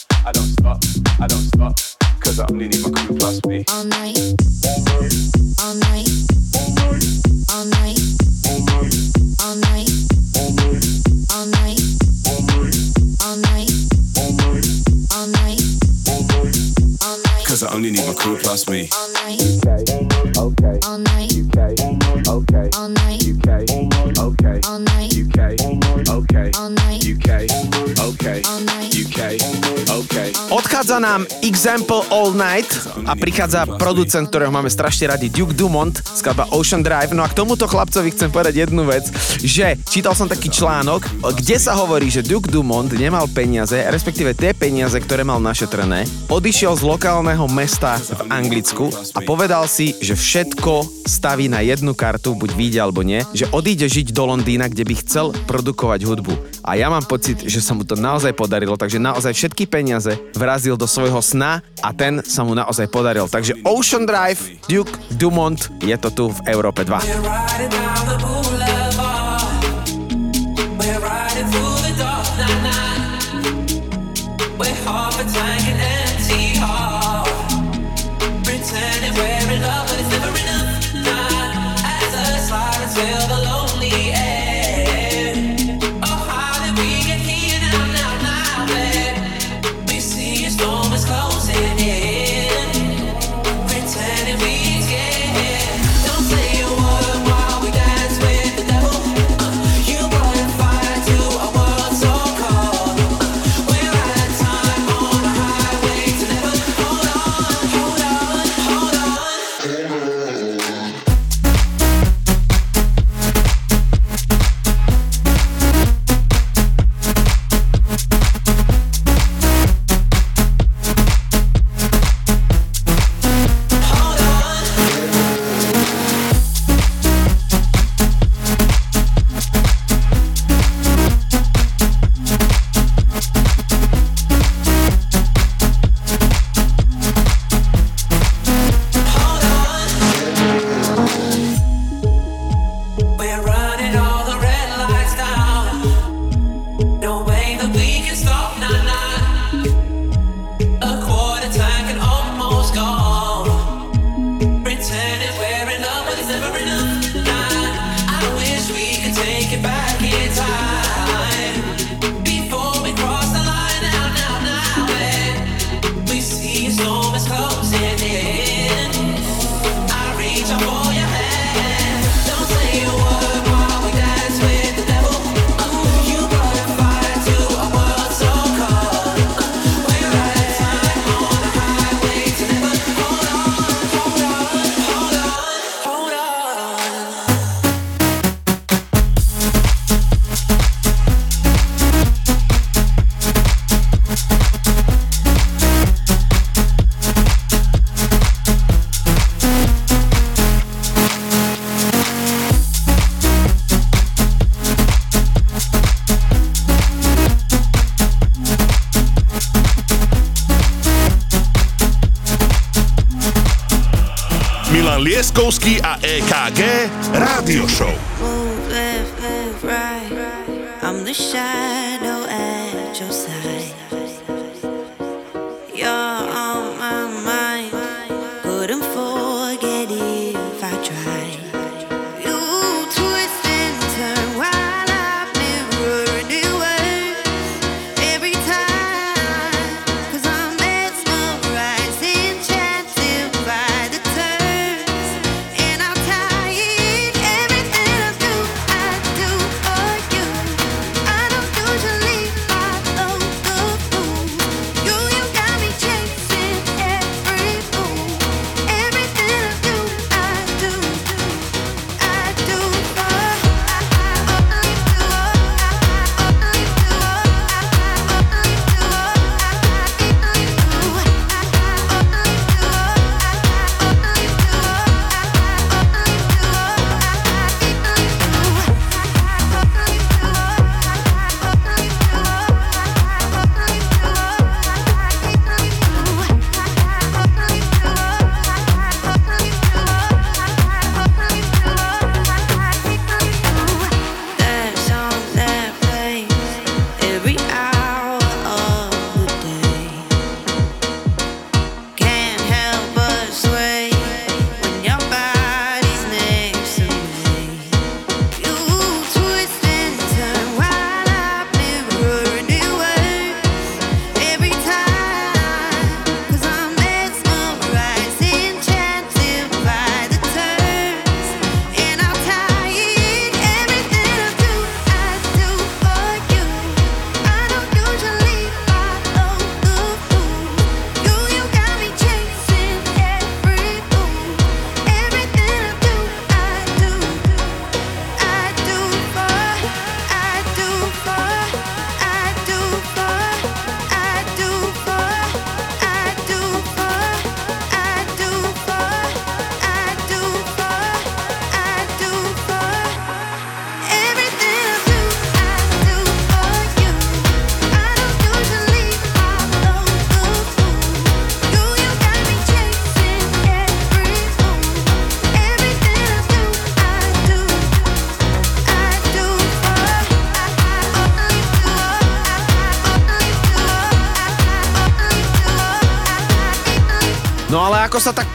I don't stop, I don't stop, cause I only need my crew plus me. All night. All night. All night. All night. All night. All night. All night. All night. Cause I only need my crew plus me. All night. UK, okay, All night. UK, okay, All night. UK, okay, All night. UK, okay, All night. UK. UK. Odchádza nám Example All Night a prichádza producent, ktorého máme strašne radi, Duke Dumont, skladba Ocean Drive. No a k tomuto chlapcovi chcem povedať jednu vec, že čítal som taký článok, kde sa hovorí, že Duke Dumont nemal peniaze, respektíve tie peniaze, ktoré mal našetrené, odišiel z lokálneho mesta v Anglicku a povedal si, že všetko staví na jednu kartu, buď vyjde alebo nie, že odíde žiť do Londýna, kde by chcel produkovať hudbu. A ja mám pocit, že sa mu to naozaj podarilo, takže naozaj všetky peniaze vrazil do svojho sna a ten sa mu naozaj podaril. Takže Ocean Drive, Duke Dumont, je to tu v Európe 2.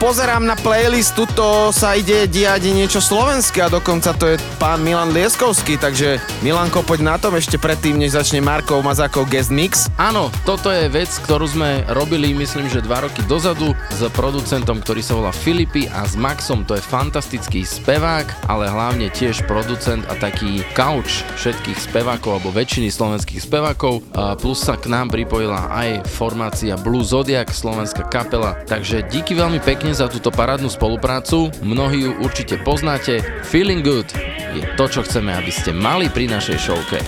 pozerám na playlist, tuto sa ide diať niečo slovenské a dokonca to je pán Milan Lieskovský, takže Milanko, poď na tom ešte predtým, než začne Markov Mazákov guest mix. Áno, toto je vec, ktorú sme robili, myslím, že dva roky dozadu s producentom, ktorý sa volá Filipy a s Maxom. To je fantastický spevák, ale hlavne tiež producent a taký couch všetkých spevákov alebo väčšiny slovenských spevákov. Plus sa k nám pripojila aj formácia Blue Zodiac, slovenská kapela. Takže díky veľmi pekne za túto parádnu spoluprácu. Mnohí ju určite poznáte. Feeling Good je to, čo chceme, aby ste mali pri našej showke.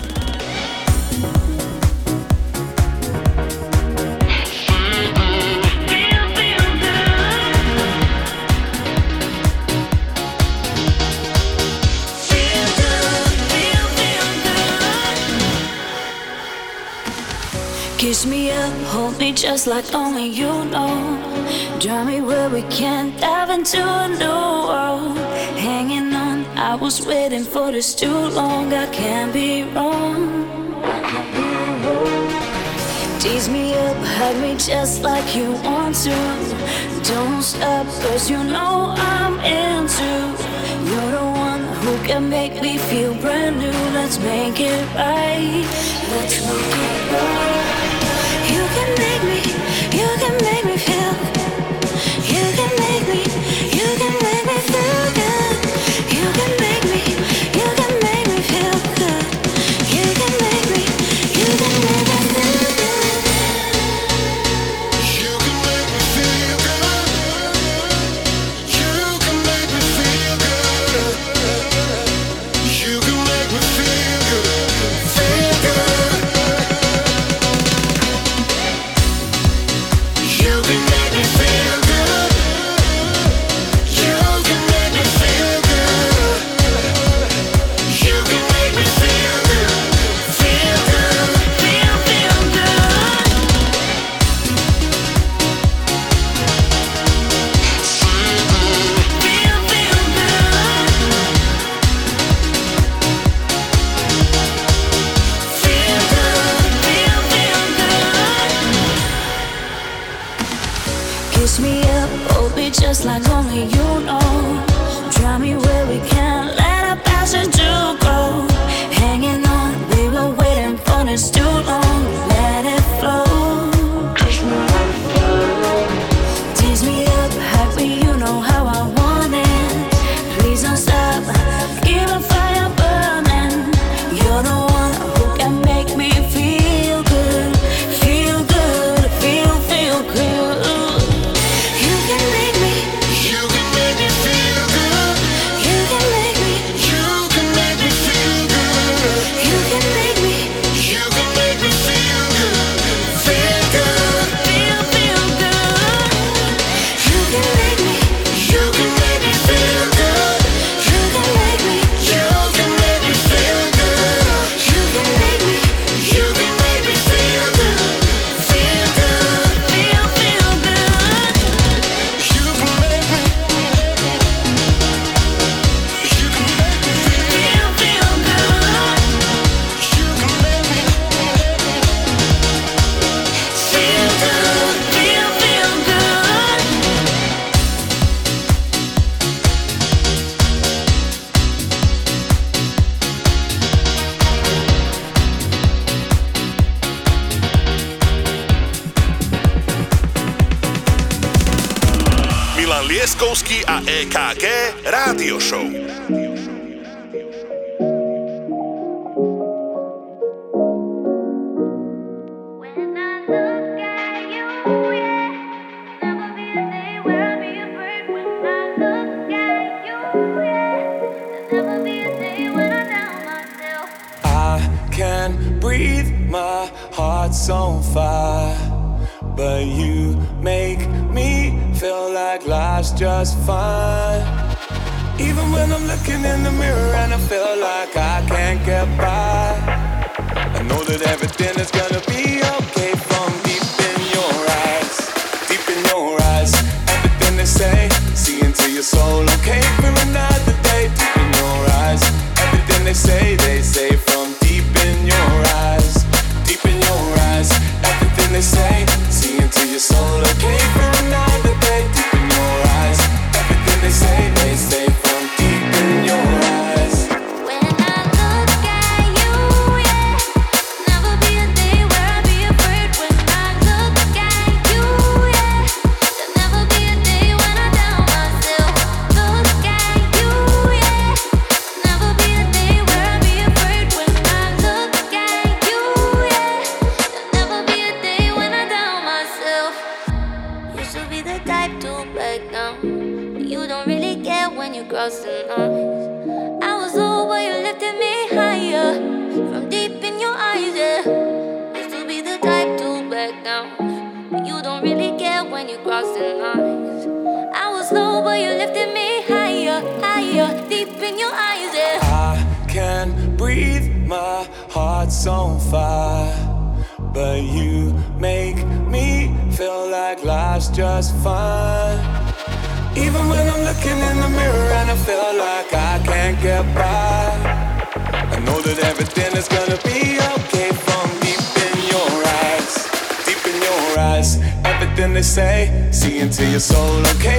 Kiss me up, hold me just like only you know. Drive me where we can dive into a new world. Hanging on, I was waiting for this too long. I can't be wrong. Tease me up, hug me just like you want to. Don't stop, cause you know I'm into. You're the one who can make me feel brand new. Let's make it right. Let's make it right. Can breathe, my heart's on fire. But you make me feel like life's just fine. Even when I'm looking in the mirror and I feel like I can't get by. I know that everything is gonna be okay from deep in your eyes. Deep in your eyes, everything they say, see into your soul. Okay for another day. Deep in your eyes, everything they say, they say into your soul. Okay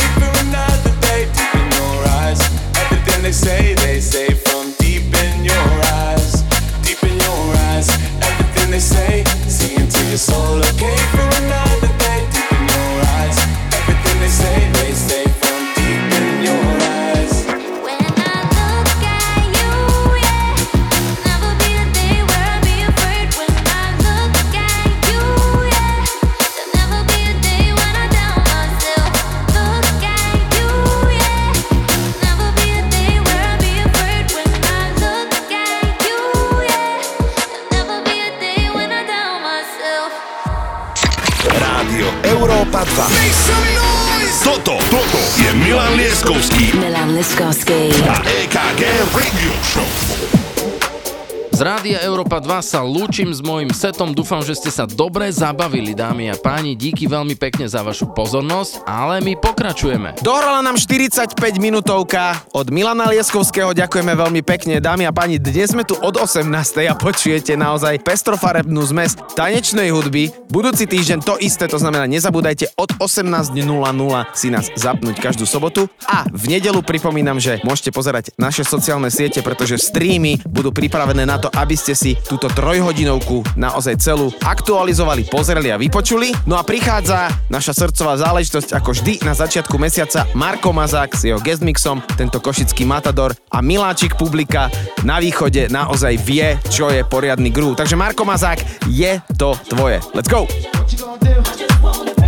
Európa 2 sa lúčim s mojim setom, dúfam, že ste sa dobre zabavili, dámy a páni, díky veľmi pekne za vašu pozornosť, ale my pokračujeme. Dohrala nám 45 minútovka od Milana Lieskovského, ďakujeme veľmi pekne. Dámy a páni, dnes sme tu od 18. a počujete naozaj pestrofarebnú zmes tanečnej hudby. Budúci týždeň to isté, to znamená nezabúdajte od 18.00 si nás zapnúť každú sobotu a v nedelu pripomínam, že môžete pozerať naše sociálne siete, pretože streamy budú pripravené na to, aby ste si túto trojhodinovku naozaj celú aktualizovali, pozreli a vypočuli. No a prichádza naša srdcová záležitosť ako vždy na začiatku mesiaca Marko Mazák s jeho guest mixom, tento košický matador a miláčik publika na východe naozaj vie, čo je poriadny groove. Takže Marko Mazák, je to tvoje. Let's go! So I can dance. I just wanna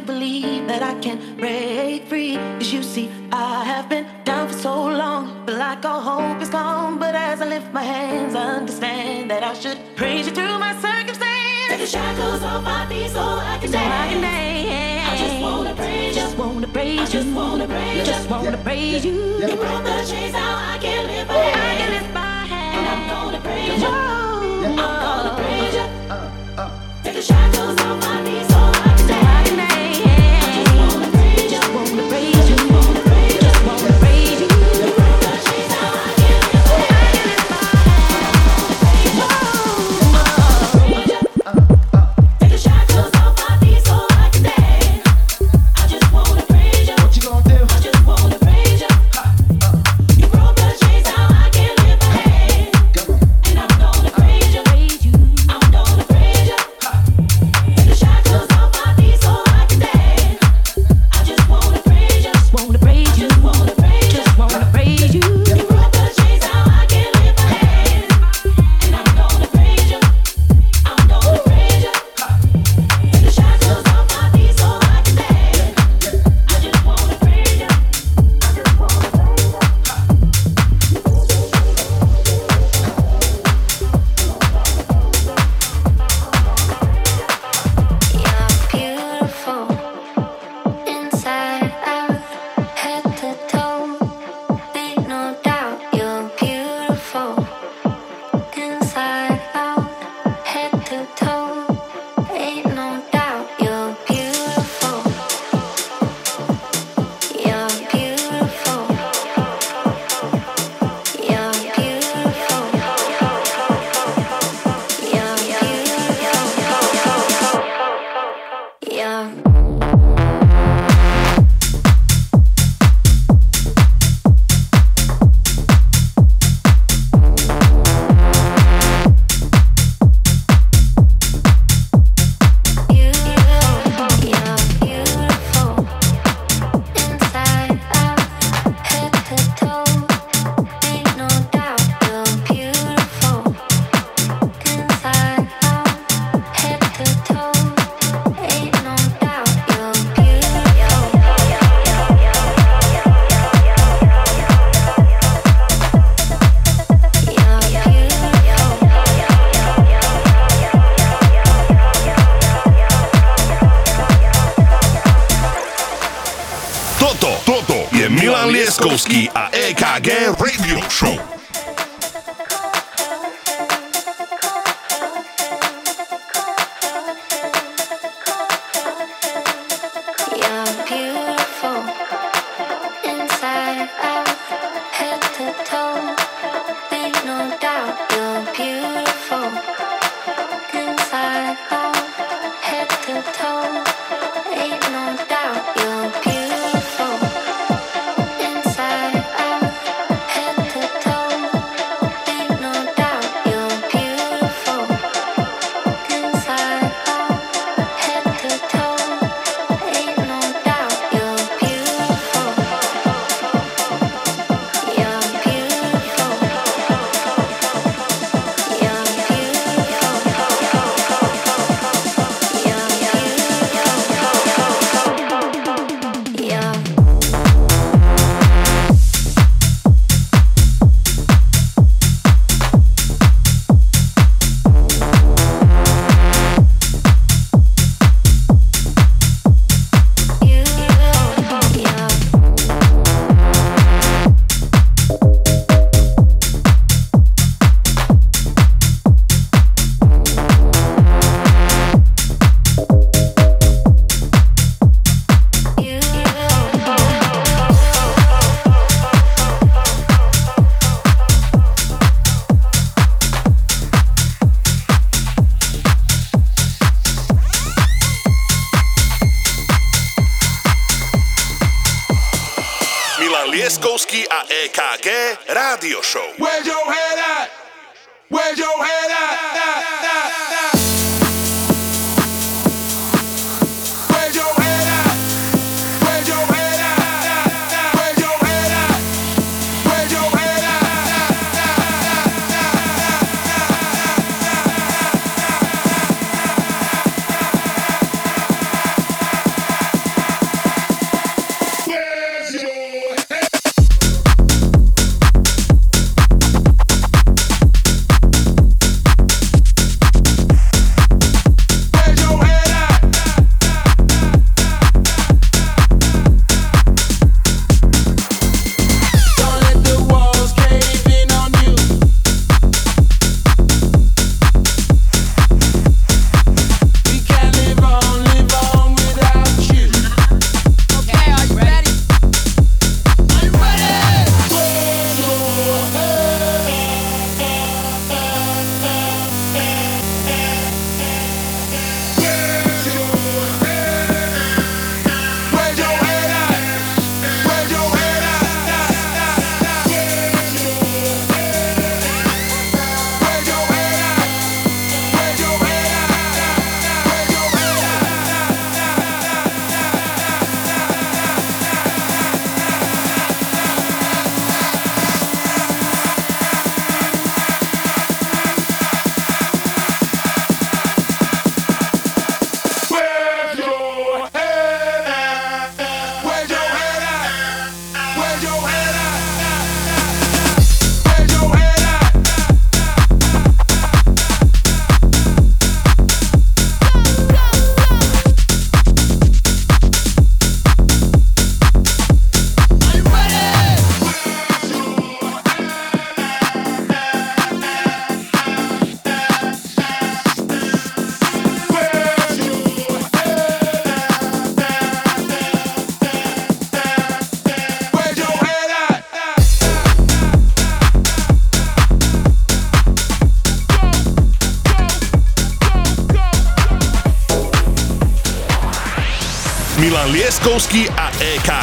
believe that I can break free. Cause you see, I have been down for so long. But like all hope is gone. But as I lift my hands, I understand that I should praise you through my circumstance. Take the shackles off my feet so I can so dance. I can dance. I just wanna praise you. Just wanna praise I just. Wanna praise you. Just wanna praise you. You broke the chains out. I can lift my hands. I can lift my hands. And I'm gonna praise you. Yeah. I'm gonna praise you. Uh, uh, uh. Take the shackles off my feet.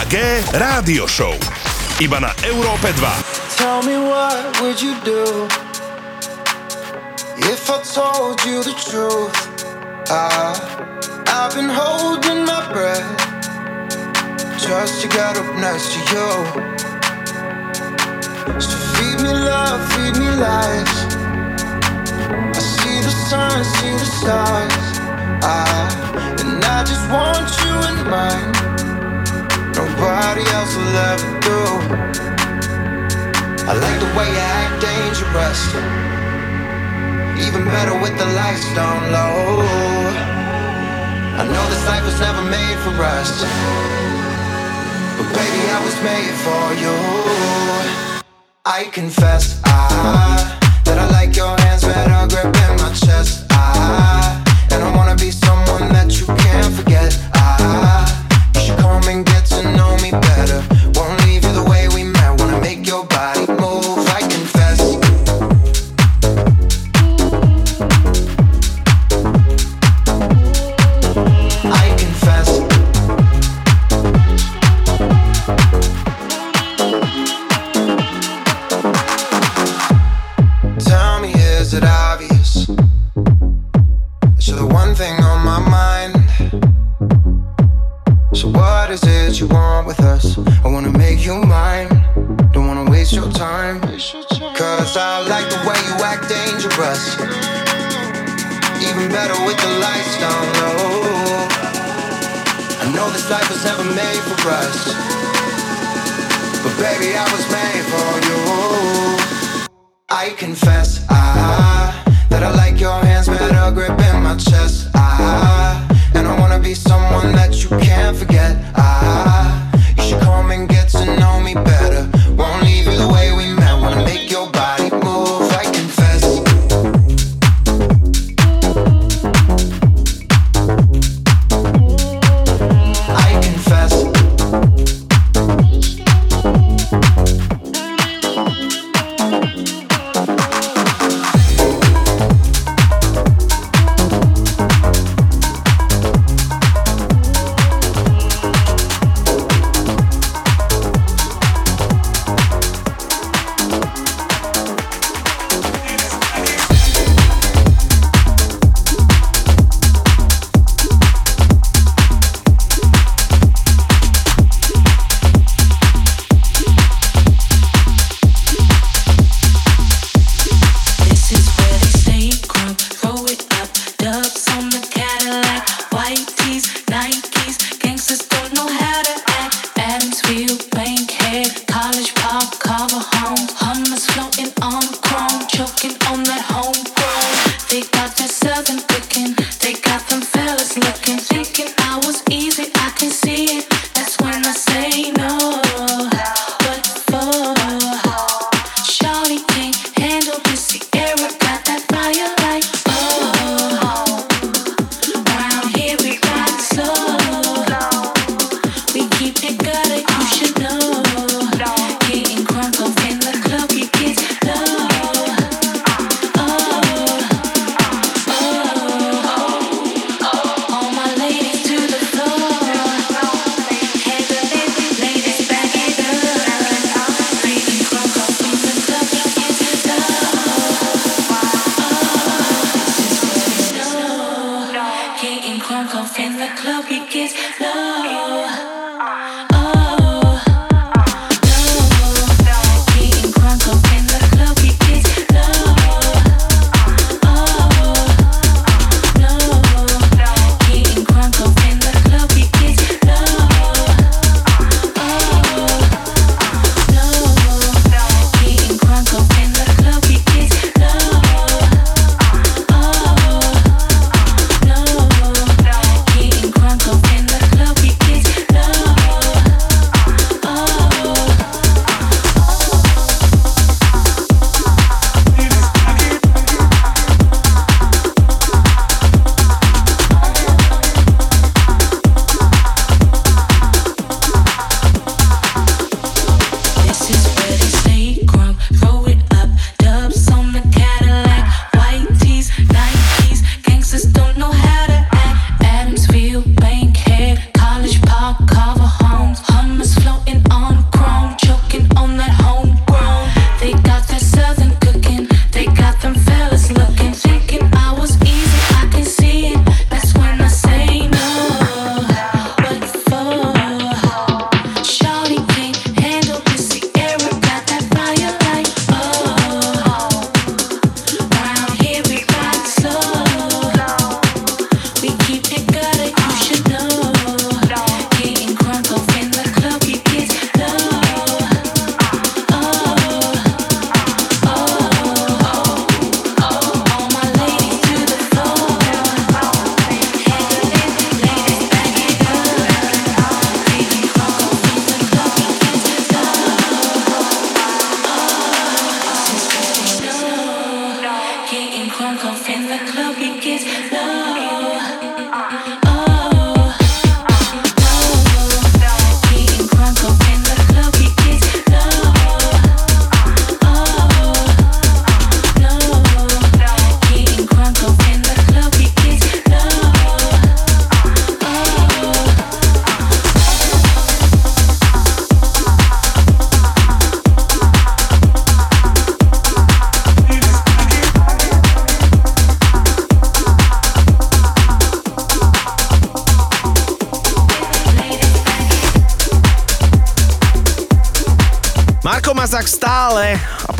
EKG Rádio Show. Iba na Európe 2. Tell me what would you do if I told you the truth? I, I've been holding my breath just to get up next to you. So feed me love, feed me lies. I see the sun, see the stars. I, and I just want you in mine. Nobody else will ever do. I like the way you act dangerous. Even better with the lights down low. I know this life was never made for us. But baby, I was made for you. I confess, I,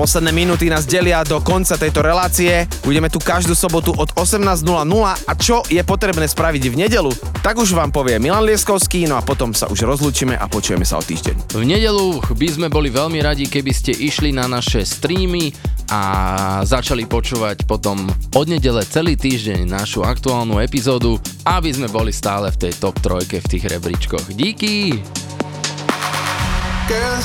posledné minúty nás delia do konca tejto relácie. Budeme tu každú sobotu od 18.00 a čo je potrebné spraviť v nedelu, tak už vám povie Milan Lieskovský, no a potom sa už rozlúčime a počujeme sa o týždeň. V nedelu by sme boli veľmi radi, keby ste išli na naše streamy a začali počúvať potom od nedele celý týždeň našu aktuálnu epizódu, aby sme boli stále v tej top trojke v tých rebríčkoch. Díky! Girl,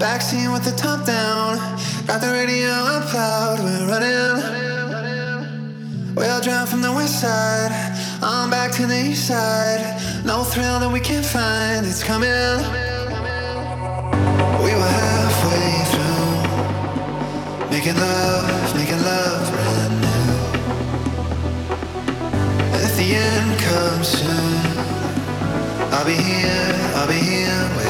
Backseat with the top down. Got the radio up loud. We're running. We'll drive from the west side. On back to the east side. No thrill that we can't find. It's coming. We were halfway through. Making love, making love brand new. If the end comes soon. I'll be here, I'll be here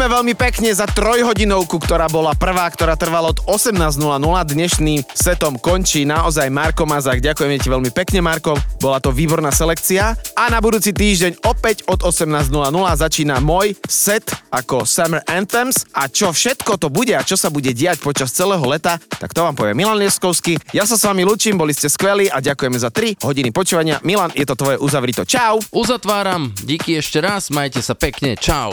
Ďakujeme veľmi pekne za trojhodinovku, ktorá bola prvá, ktorá trvala od 18.00. Dnešným setom končí naozaj Marko Mazák. Ďakujeme ti veľmi pekne, Marko. Bola to výborná selekcia. A na budúci týždeň opäť od 18.00 začína môj set ako Summer Anthems. A čo všetko to bude a čo sa bude diať počas celého leta, tak to vám povie Milan Lieskovský. Ja sa s vami lučím, boli ste skvelí a ďakujeme za 3 hodiny počúvania. Milan, je to tvoje uzavrito. Čau! Uzatváram, díky ešte raz, majte sa pekne, čau.